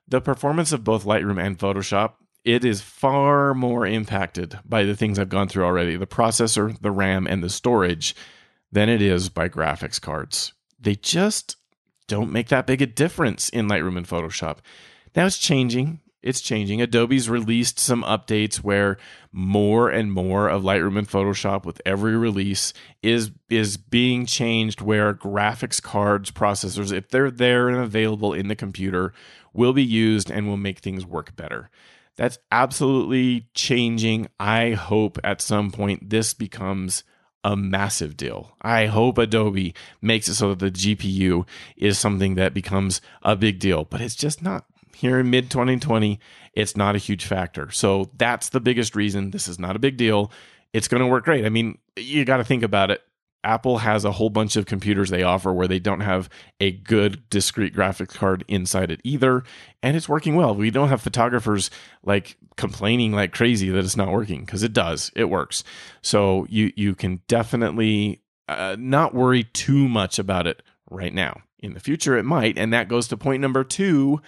the performance of both Lightroom and Photoshop. It is far more impacted by the things I've gone through already the processor, the RAM, and the storage than it is by graphics cards. They just don't make that big a difference in Lightroom and Photoshop. Now it's changing. It's changing. Adobe's released some updates where more and more of Lightroom and Photoshop with every release is is being changed where graphics cards, processors, if they're there and available in the computer, will be used and will make things work better. That's absolutely changing. I hope at some point this becomes a massive deal. I hope Adobe makes it so that the GPU is something that becomes a big deal, but it's just not. Here in mid 2020, it's not a huge factor. So that's the biggest reason this is not a big deal. It's going to work great. I mean, you got to think about it. Apple has a whole bunch of computers they offer where they don't have a good discrete graphics card inside it either, and it's working well. We don't have photographers like complaining like crazy that it's not working because it does. It works. So you you can definitely uh, not worry too much about it right now. In the future, it might, and that goes to point number two: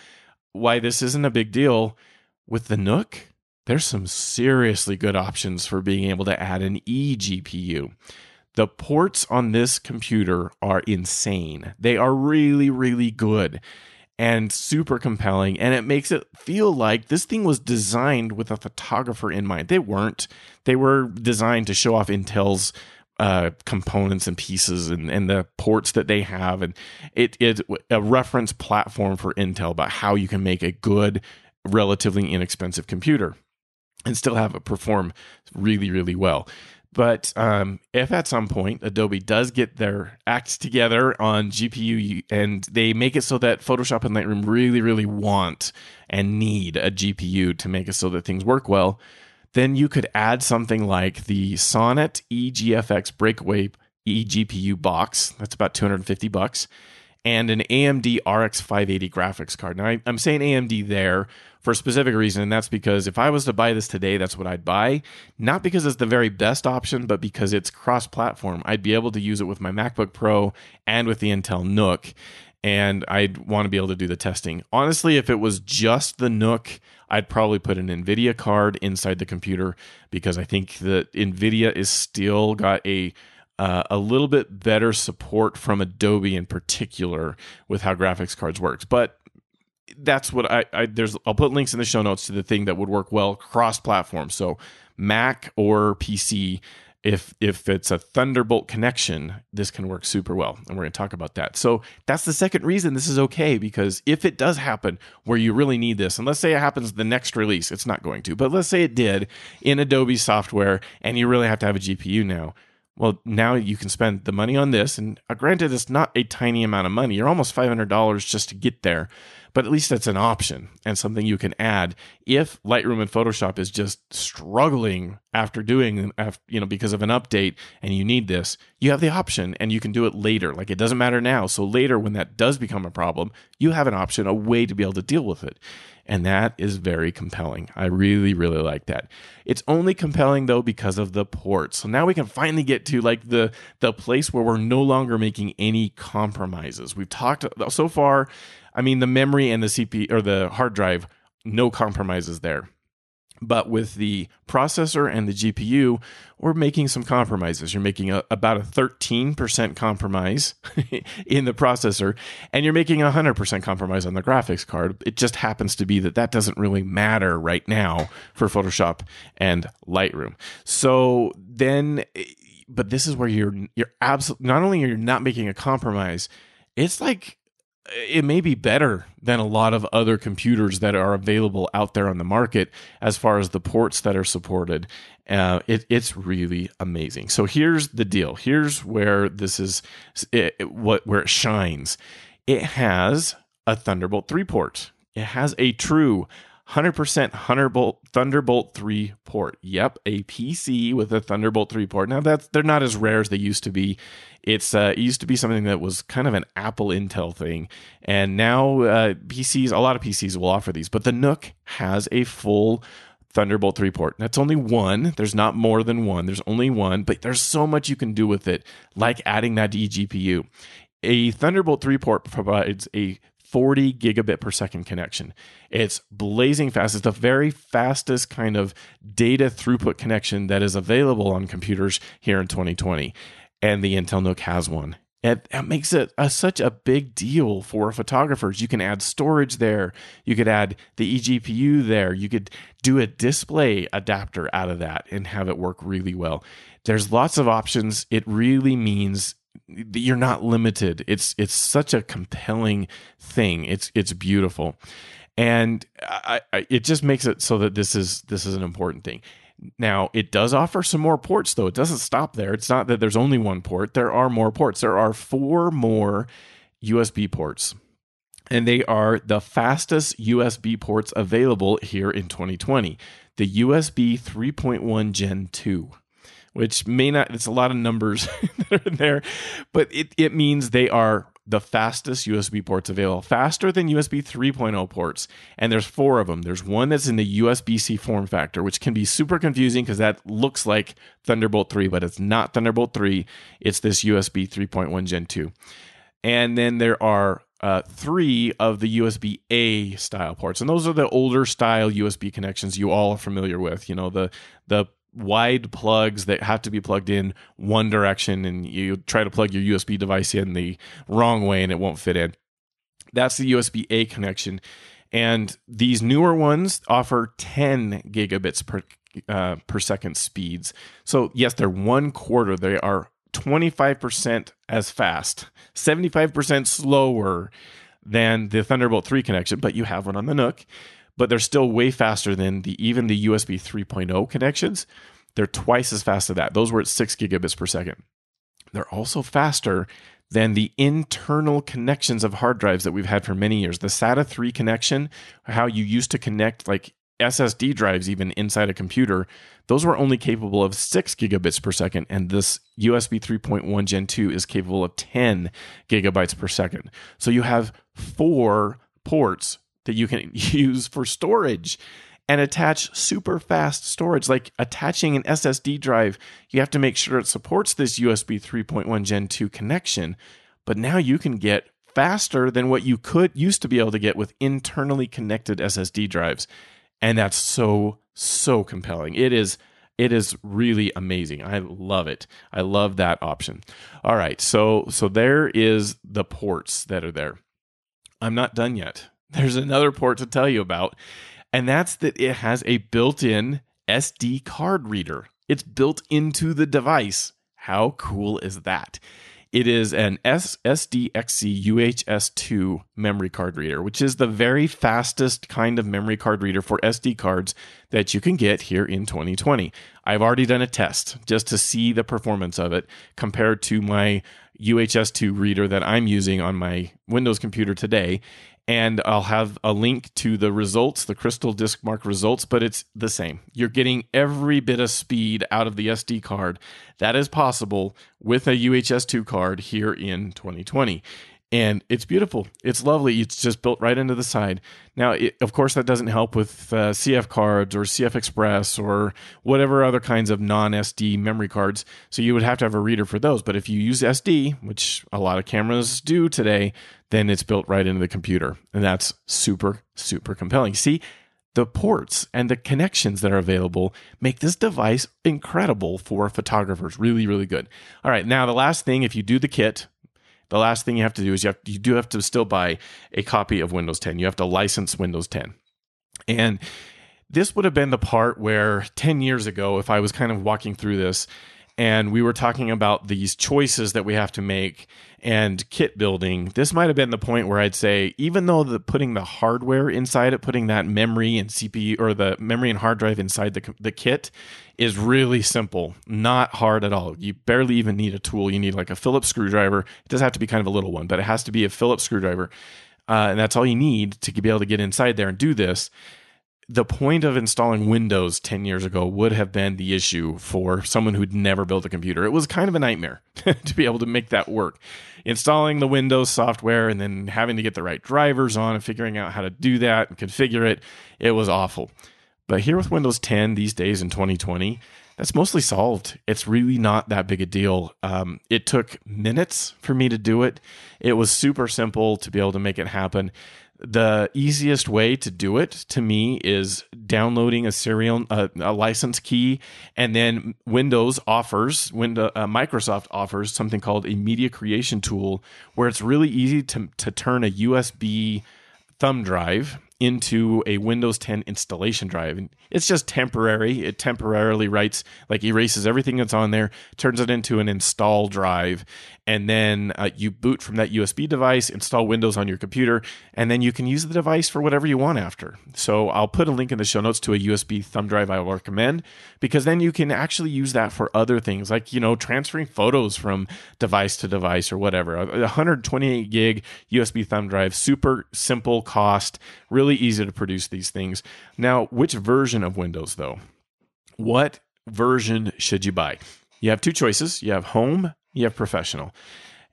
why this isn't a big deal with the NUC. There's some seriously good options for being able to add an eGPU. The ports on this computer are insane. They are really, really good and super compelling. And it makes it feel like this thing was designed with a photographer in mind. They weren't, they were designed to show off Intel's. Uh, components and pieces and, and the ports that they have. And it is a reference platform for intel about how you can make a good relatively inexpensive computer and still have it perform really really well. But um, if at some point Adobe does get their acts together on GPU and they make it so that Photoshop and Lightroom really, really want and need a GPU to make it so that things work well, then you could add something like the Sonnet eGFX Breakaway eGPU box. That's about 250 bucks. And an AMD RX 580 graphics card. Now, I, I'm saying AMD there for a specific reason, and that's because if I was to buy this today, that's what I'd buy. Not because it's the very best option, but because it's cross platform. I'd be able to use it with my MacBook Pro and with the Intel NUC, and I'd want to be able to do the testing. Honestly, if it was just the NUC, I'd probably put an NVIDIA card inside the computer because I think that NVIDIA is still got a uh, a little bit better support from Adobe in particular with how graphics cards works. But that's what I, I there's I'll put links in the show notes to the thing that would work well cross platform. So Mac or PC if if it's a Thunderbolt connection, this can work super well, and we're going to talk about that. So that's the second reason this is okay because if it does happen where you really need this, and let's say it happens the next release, it's not going to, but let's say it did in Adobe software, and you really have to have a GPU now. Well, now you can spend the money on this, and uh, granted, it's not a tiny amount of money. You're almost five hundred dollars just to get there, but at least that's an option and something you can add if Lightroom and Photoshop is just struggling after doing you know because of an update and you need this you have the option and you can do it later like it doesn't matter now so later when that does become a problem you have an option a way to be able to deal with it and that is very compelling. I really, really like that. It's only compelling though because of the ports. So now we can finally get to like the the place where we're no longer making any compromises. We've talked so far I mean, the memory and the CPU or the hard drive, no compromises there. But with the processor and the GPU, we're making some compromises. You're making a, about a 13% compromise in the processor, and you're making a 100% compromise on the graphics card. It just happens to be that that doesn't really matter right now for Photoshop and Lightroom. So then, but this is where you're you're absolutely not only are you're not making a compromise, it's like it may be better than a lot of other computers that are available out there on the market as far as the ports that are supported. Uh, it, it's really amazing. So here's the deal. Here's where this is it, it, what where it shines. It has a Thunderbolt 3 port. It has a true 100% Thunderbolt Thunderbolt 3 port. Yep, a PC with a Thunderbolt 3 port. Now that's they're not as rare as they used to be. It's uh, it used to be something that was kind of an Apple Intel thing, and now uh, PCs, a lot of PCs will offer these. But the NUC has a full Thunderbolt 3 port. That's only one. There's not more than one. There's only one, but there's so much you can do with it, like adding that eGPU. A Thunderbolt 3 port provides a 40 gigabit per second connection. It's blazing fast. It's the very fastest kind of data throughput connection that is available on computers here in 2020. And the Intel NUC has one. It, it makes it a, such a big deal for photographers. You can add storage there. You could add the eGPU there. You could do a display adapter out of that and have it work really well. There's lots of options. It really means you're not limited. It's it's such a compelling thing. It's it's beautiful, and I, I, it just makes it so that this is this is an important thing. Now, it does offer some more ports, though. It doesn't stop there. It's not that there's only one port, there are more ports. There are four more USB ports, and they are the fastest USB ports available here in 2020 the USB 3.1 Gen 2 which may not it's a lot of numbers that are there but it, it means they are the fastest USB ports available, faster than USB 3.0 ports. And there's four of them. There's one that's in the USB C form factor, which can be super confusing because that looks like Thunderbolt 3, but it's not Thunderbolt 3. It's this USB 3.1 Gen 2. And then there are uh, three of the USB A style ports, and those are the older style USB connections you all are familiar with. You know the the wide plugs that have to be plugged in one direction and you try to plug your USB device in the wrong way and it won't fit in. That's the USB A connection. And these newer ones offer 10 gigabits per, uh, per second speeds. So, yes, they're one quarter. They are 25% as fast, 75% slower than the Thunderbolt 3 connection, but you have one on the NUC but they're still way faster than the even the USB 3.0 connections. They're twice as fast as that. Those were at six gigabits per second. They're also faster than the internal connections of hard drives that we've had for many years. The SATA 3 connection, how you used to connect like SSD drives even inside a computer, those were only capable of 6 gigabits per second. And this USB 3.1 Gen 2 is capable of 10 gigabytes per second. So you have four ports that you can use for storage and attach super fast storage. Like attaching an SSD drive, you have to make sure it supports this USB 3.1 Gen 2 connection. But now you can get faster than what you could used to be able to get with internally connected SSD drives. And that's so, so compelling. It is it is really amazing. I love it. I love that option. All right, so so there is the ports that are there. I'm not done yet there's another port to tell you about, and that's that it has a built in SD card reader. It's built into the device. How cool is that? It is an SDXC UHS2 memory card reader, which is the very fastest kind of memory card reader for SD cards that you can get here in 2020. I've already done a test just to see the performance of it compared to my UHS2 reader that I'm using on my Windows computer today and I'll have a link to the results, the CrystalDiskMark results, but it's the same. You're getting every bit of speed out of the SD card that is possible with a UHS2 card here in 2020 and it's beautiful. It's lovely. It's just built right into the side. Now, it, of course, that doesn't help with uh, CF cards or CF Express or whatever other kinds of non SD memory cards. So you would have to have a reader for those. But if you use SD, which a lot of cameras do today, then it's built right into the computer, and that's super super compelling. See. The ports and the connections that are available make this device incredible for photographers. Really, really good. All right, now the last thing, if you do the kit, the last thing you have to do is you have you do have to still buy a copy of Windows 10. You have to license Windows 10. And this would have been the part where 10 years ago if I was kind of walking through this and we were talking about these choices that we have to make and kit building, this might have been the point where I'd say, even though the putting the hardware inside it, putting that memory and CPU or the memory and hard drive inside the, the kit is really simple, not hard at all. You barely even need a tool. You need like a Phillips screwdriver. It does have to be kind of a little one, but it has to be a Phillips screwdriver. Uh, and that's all you need to be able to get inside there and do this the point of installing Windows 10 years ago would have been the issue for someone who'd never built a computer. It was kind of a nightmare to be able to make that work. Installing the Windows software and then having to get the right drivers on and figuring out how to do that and configure it, it was awful. But here with Windows 10 these days in 2020, that's mostly solved. It's really not that big a deal. Um, it took minutes for me to do it. It was super simple to be able to make it happen the easiest way to do it to me is downloading a serial uh, a license key and then windows offers window uh, microsoft offers something called a media creation tool where it's really easy to, to turn a usb thumb drive into a Windows 10 installation drive. And it's just temporary. It temporarily writes, like erases everything that's on there, turns it into an install drive, and then uh, you boot from that USB device, install Windows on your computer, and then you can use the device for whatever you want after. So I'll put a link in the show notes to a USB thumb drive I will recommend because then you can actually use that for other things like, you know, transferring photos from device to device or whatever. A 128 gig USB thumb drive, super simple cost, really easy to produce these things. Now, which version of Windows though? What version should you buy? You have two choices. You have home you have professional.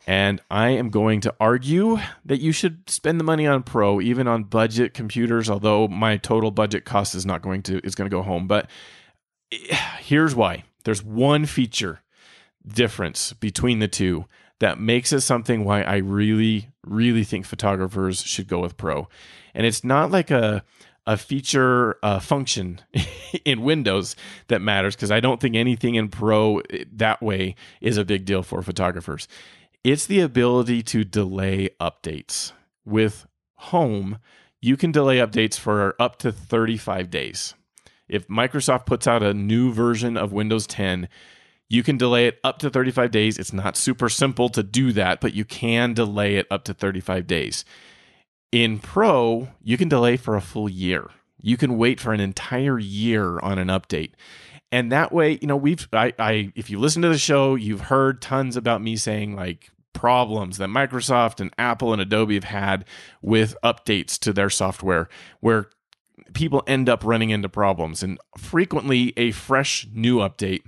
And I am going to argue that you should spend the money on pro, even on budget computers, although my total budget cost is not going to is going to go home. But eh, here's why. There's one feature difference between the two that makes it something why I really, really think photographers should go with pro. And it's not like a a feature uh, function in Windows that matters because I don't think anything in Pro eh, that way is a big deal for photographers. It's the ability to delay updates. With Home, you can delay updates for up to 35 days. If Microsoft puts out a new version of Windows 10, you can delay it up to 35 days. It's not super simple to do that, but you can delay it up to 35 days. In Pro, you can delay for a full year. You can wait for an entire year on an update. And that way, you know, we've I, I if you listen to the show, you've heard tons about me saying like problems that Microsoft and Apple and Adobe have had with updates to their software where people end up running into problems and frequently a fresh new update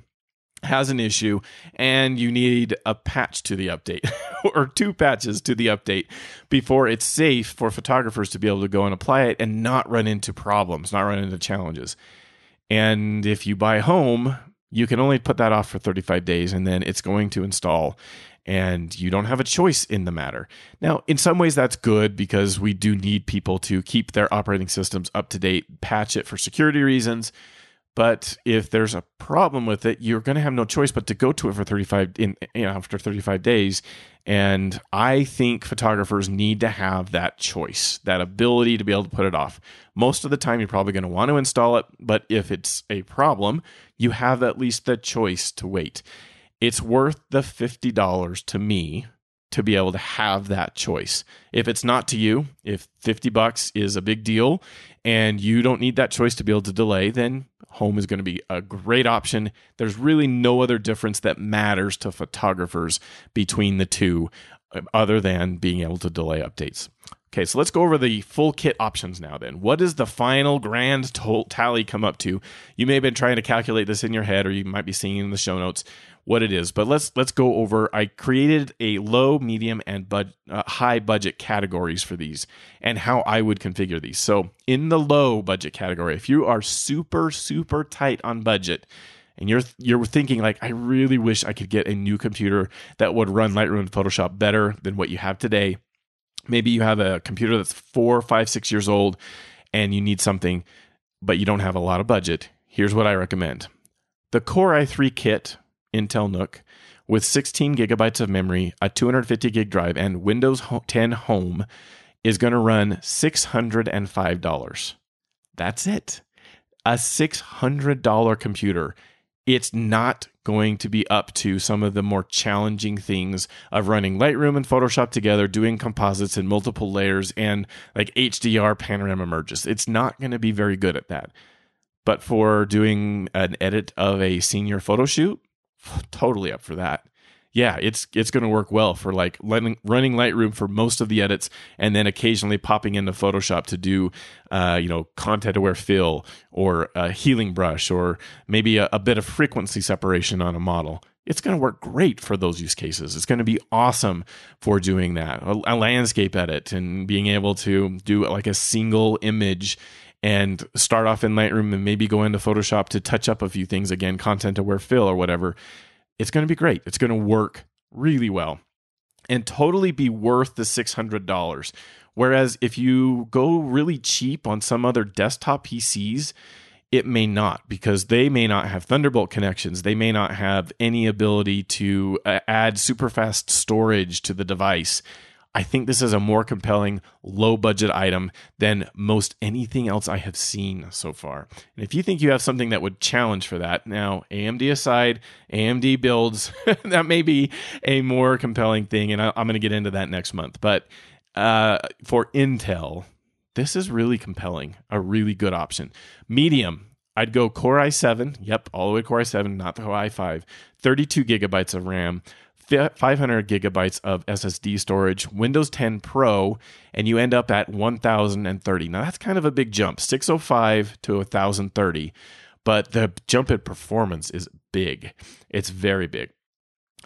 has an issue and you need a patch to the update or two patches to the update before it's safe for photographers to be able to go and apply it and not run into problems, not run into challenges. And if you buy home, you can only put that off for 35 days and then it's going to install and you don't have a choice in the matter. Now, in some ways, that's good because we do need people to keep their operating systems up to date, patch it for security reasons but if there's a problem with it, you're going to have no choice but to go to it for 35 in you know, after 35 days. And I think photographers need to have that choice, that ability to be able to put it off. Most of the time, you're probably going to want to install it, but if it's a problem, you have at least the choice to wait. It's worth the $50 to me to be able to have that choice. If it's not to you, if 50 bucks is a big deal and you don't need that choice to be able to delay, then home is going to be a great option. There's really no other difference that matters to photographers between the two uh, other than being able to delay updates. Okay, so let's go over the full kit options now then. What does the final grand tally come up to? You may have been trying to calculate this in your head or you might be seeing in the show notes what it is. But let's let's go over. I created a low, medium, and bud, uh, high budget categories for these, and how I would configure these. So in the low budget category, if you are super super tight on budget, and you're you're thinking like, I really wish I could get a new computer that would run Lightroom and Photoshop better than what you have today. Maybe you have a computer that's four, five, six years old, and you need something, but you don't have a lot of budget. Here's what I recommend: the Core i3 kit Intel NUC with 16 gigabytes of memory, a 250 gig drive, and Windows 10 Home is going to run $605. That's it. A $600 computer. It's not going to be up to some of the more challenging things of running Lightroom and Photoshop together, doing composites in multiple layers, and like HDR panorama merges. It's not going to be very good at that. But for doing an edit of a senior photo shoot, totally up for that. Yeah, it's it's going to work well for like running, running Lightroom for most of the edits, and then occasionally popping into Photoshop to do, uh, you know, content aware fill or a healing brush or maybe a, a bit of frequency separation on a model it's going to work great for those use cases. It's going to be awesome for doing that. A, a, landscape edit and being able to do like a single image and start off in Lightroom and maybe go into Photoshop to touch up a few things again, content aware fill or whatever, it's going to be great. It's going to work really well and totally be worth the $600. Whereas if you go really cheap on some other desktop PCs, it may not because they may not have Thunderbolt connections. They may not have any ability to uh, add super fast storage to the device. I think this is a more compelling low budget item than most anything else I have seen so far. And if you think you have something that would challenge for that, now AMD aside, AMD builds, that may be a more compelling thing. And I, am going to get into that next month. But uh, for Intel, this is really compelling, a really good option. Medium, I'd go Core i7. Yep, all the way to Core i7, not the Core i5. 32 gigabytes of RAM. 500 gigabytes of SSD storage, Windows 10 Pro, and you end up at 1030. Now that's kind of a big jump, 605 to 1030, but the jump in performance is big. It's very big.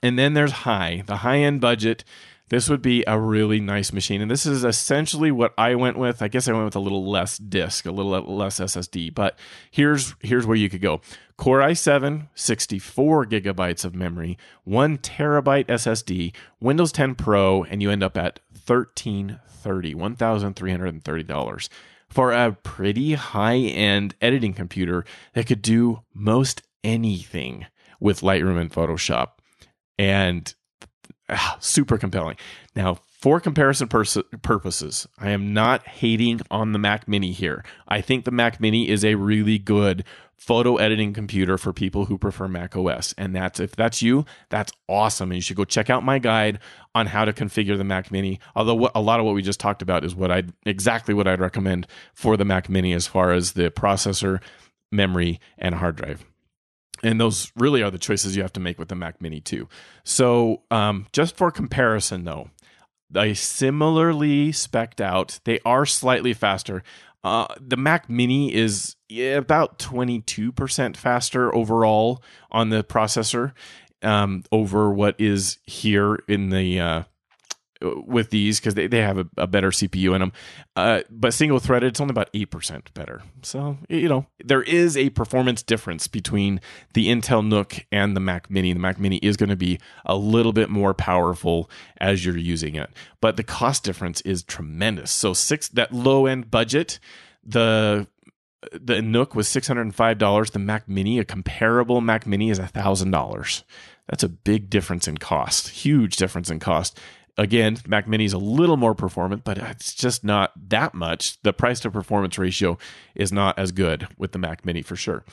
And then there's high, the high end budget this would be a really nice machine. And this is essentially what I went with. I guess I went with a little less disk, a little less SSD, but here's here's where you could go. Core i7, 64 gigabytes of memory, 1 terabyte SSD, Windows 10 Pro, and you end up at 1330, $1,330 for a pretty high-end editing computer that could do most anything with Lightroom and Photoshop. And ah, super compelling. Now, for comparison pers- purposes, I am not hating on the Mac Mini here. I think the Mac Mini is a really good photo editing computer for people who prefer Mac OS. And that's if that's you, that's awesome. And you should go check out my guide on how to configure the Mac Mini. Although what, a lot of what we just talked about is what I'd exactly what I'd recommend for the Mac Mini as far as the processor, memory, and hard drive and those really are the choices you have to make with the Mac Mini too. So, um, just for comparison, though, they similarly specced out. They are slightly faster. Uh, the Mac Mini is about 22% faster overall on the processor um, over what is here in the uh, with these because they, they have a, a, better CPU in them. Uh, but single threaded, it's only about 8% better. So, you know, there is a performance difference between the Intel NUC and the Mac Mini. The Mac Mini is going to be a little bit more powerful as you're using it, but the cost difference is tremendous. So, six that low end budget, the the NUC was $605. The Mac Mini, a comparable Mac Mini, is $1,000. That's a big difference in cost, huge difference in cost. Again, Mac Mini is a little more performant, but it's just not that much. The price to performance ratio is not as good with the Mac Mini for sure.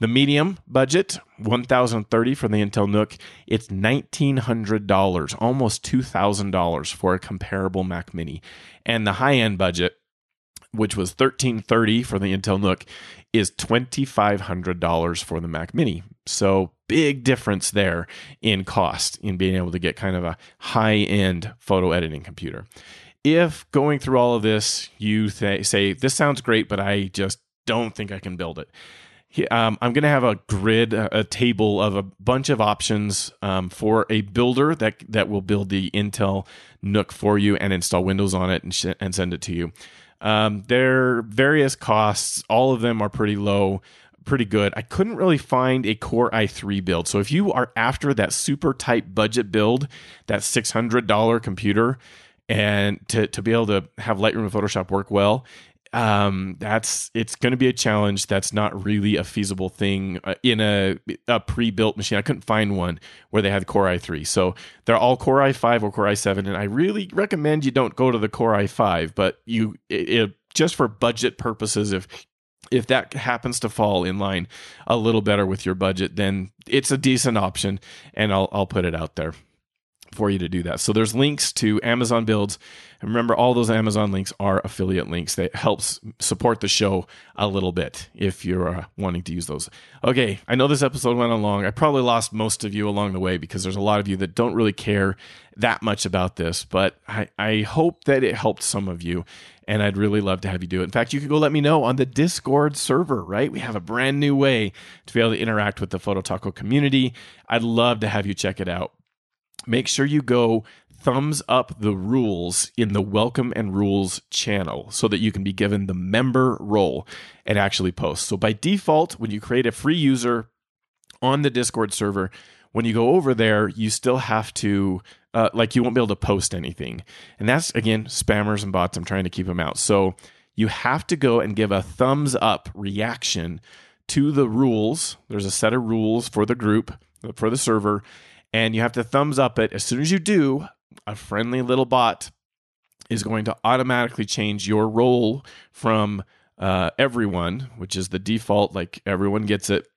The medium budget, 1030 for the Intel NUC, it's $1900, almost $2000 for a comparable Mac Mini. And the high-end budget, which was 1330 for the Intel NUC, is $2500 for the Mac Mini. So big difference there in cost in being able to get kind of a high end photo editing computer. If going through all of this, you th- say, This sounds great, but I just don't think I can build it. Um, I'm going to have a grid, a, table of a bunch of options um, for a builder that that will build the Intel NUC for you and install Windows on it and, sh- and send it to you. Um, their various costs, all of them are pretty low pretty good. I couldn't really find a Core i3 build. So if you are after that super tight budget build, that $600 computer, and to, to be able to have Lightroom and Photoshop work well, um, that's it's going to be a challenge. That's not really a feasible thing uh, in a, a pre-built machine. I couldn't find one where they had Core i3, so they're all Core i5 or Core i7. And I really recommend you don't go to the Core i5, but you it, it, just for budget purposes, if if that happens to fall in line a little better with your budget, then it's a decent option, and I'll I'll put it out there for you to do that. So there's links to Amazon builds. And remember, all those Amazon links are affiliate links that helps support the show a little bit if you're uh, wanting to use those. Okay, I know this episode went on long. I probably lost most of you along the way because there's a lot of you that don't really care that much about this, but I, I hope that it helped some of you. And I'd really love to have you do it. In fact, you could go let me know on the Discord server, right? We have a brand new way to be able to interact with the Photo Taco community. I'd love to have you check it out make sure you go thumbs up the rules in the welcome and rules channel so that you can be given the member role and actually post. So by default, when you create a free user on the Discord server, when you go over there, you still have to uh, like you won't be able to post anything. And that's again spammers and bots. I'm trying to keep them out. So you have to go and give a thumbs up reaction to the rules. There's a set of rules for the group for the server, and you have to thumbs up it. As soon as you do, a friendly little bot is going to automatically change your role from uh, everyone, which is the default, like everyone gets it,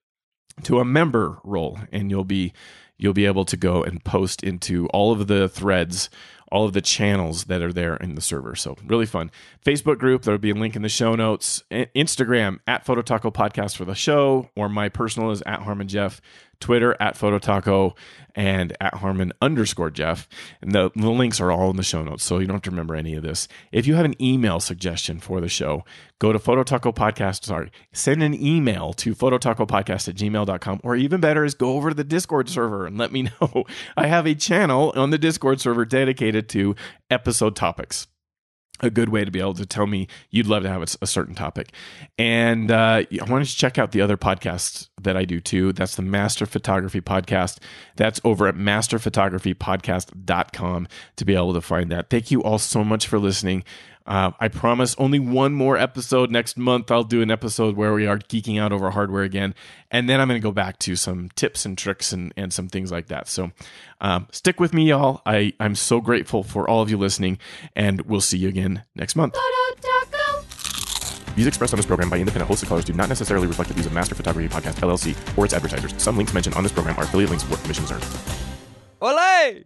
to a member role, and you'll be you'll be able to go and post into all of the threads all of the channels that are there in the server. So really fun. Facebook group, there'll be a link in the show notes. Instagram at Phototaco Podcast for the show, or my personal is at Harmon Jeff. Twitter at Phototaco and at Harmon underscore Jeff. And the, the links are all in the show notes, so you don't have to remember any of this. If you have an email suggestion for the show, go to Phototaco Podcast. Sorry, send an email to phototacopodcast at gmail.com, or even better is go over to the Discord server and let me know. I have a channel on the Discord server dedicated to episode topics a good way to be able to tell me you'd love to have a, certain topic. And uh, I wanted to check out the other podcasts that I do too. That's the Master Photography Podcast. That's over at masterphotographypodcast.com to be able to find that. Thank you all so much for listening. Uh, I promise only one more episode next month. I'll do an episode where we are geeking out over hardware again. And then I'm going to go back to some tips and tricks and, and some things like that. So um, stick with me, y'all. I, I'm so grateful for all of you listening, and we'll see you again next month. Views expressed on this program by independent hosts and callers do not necessarily reflect the views of Master Photography Podcast LLC or its advertisers. Some links mentioned on this program are affiliate links where commissions earned. Olay!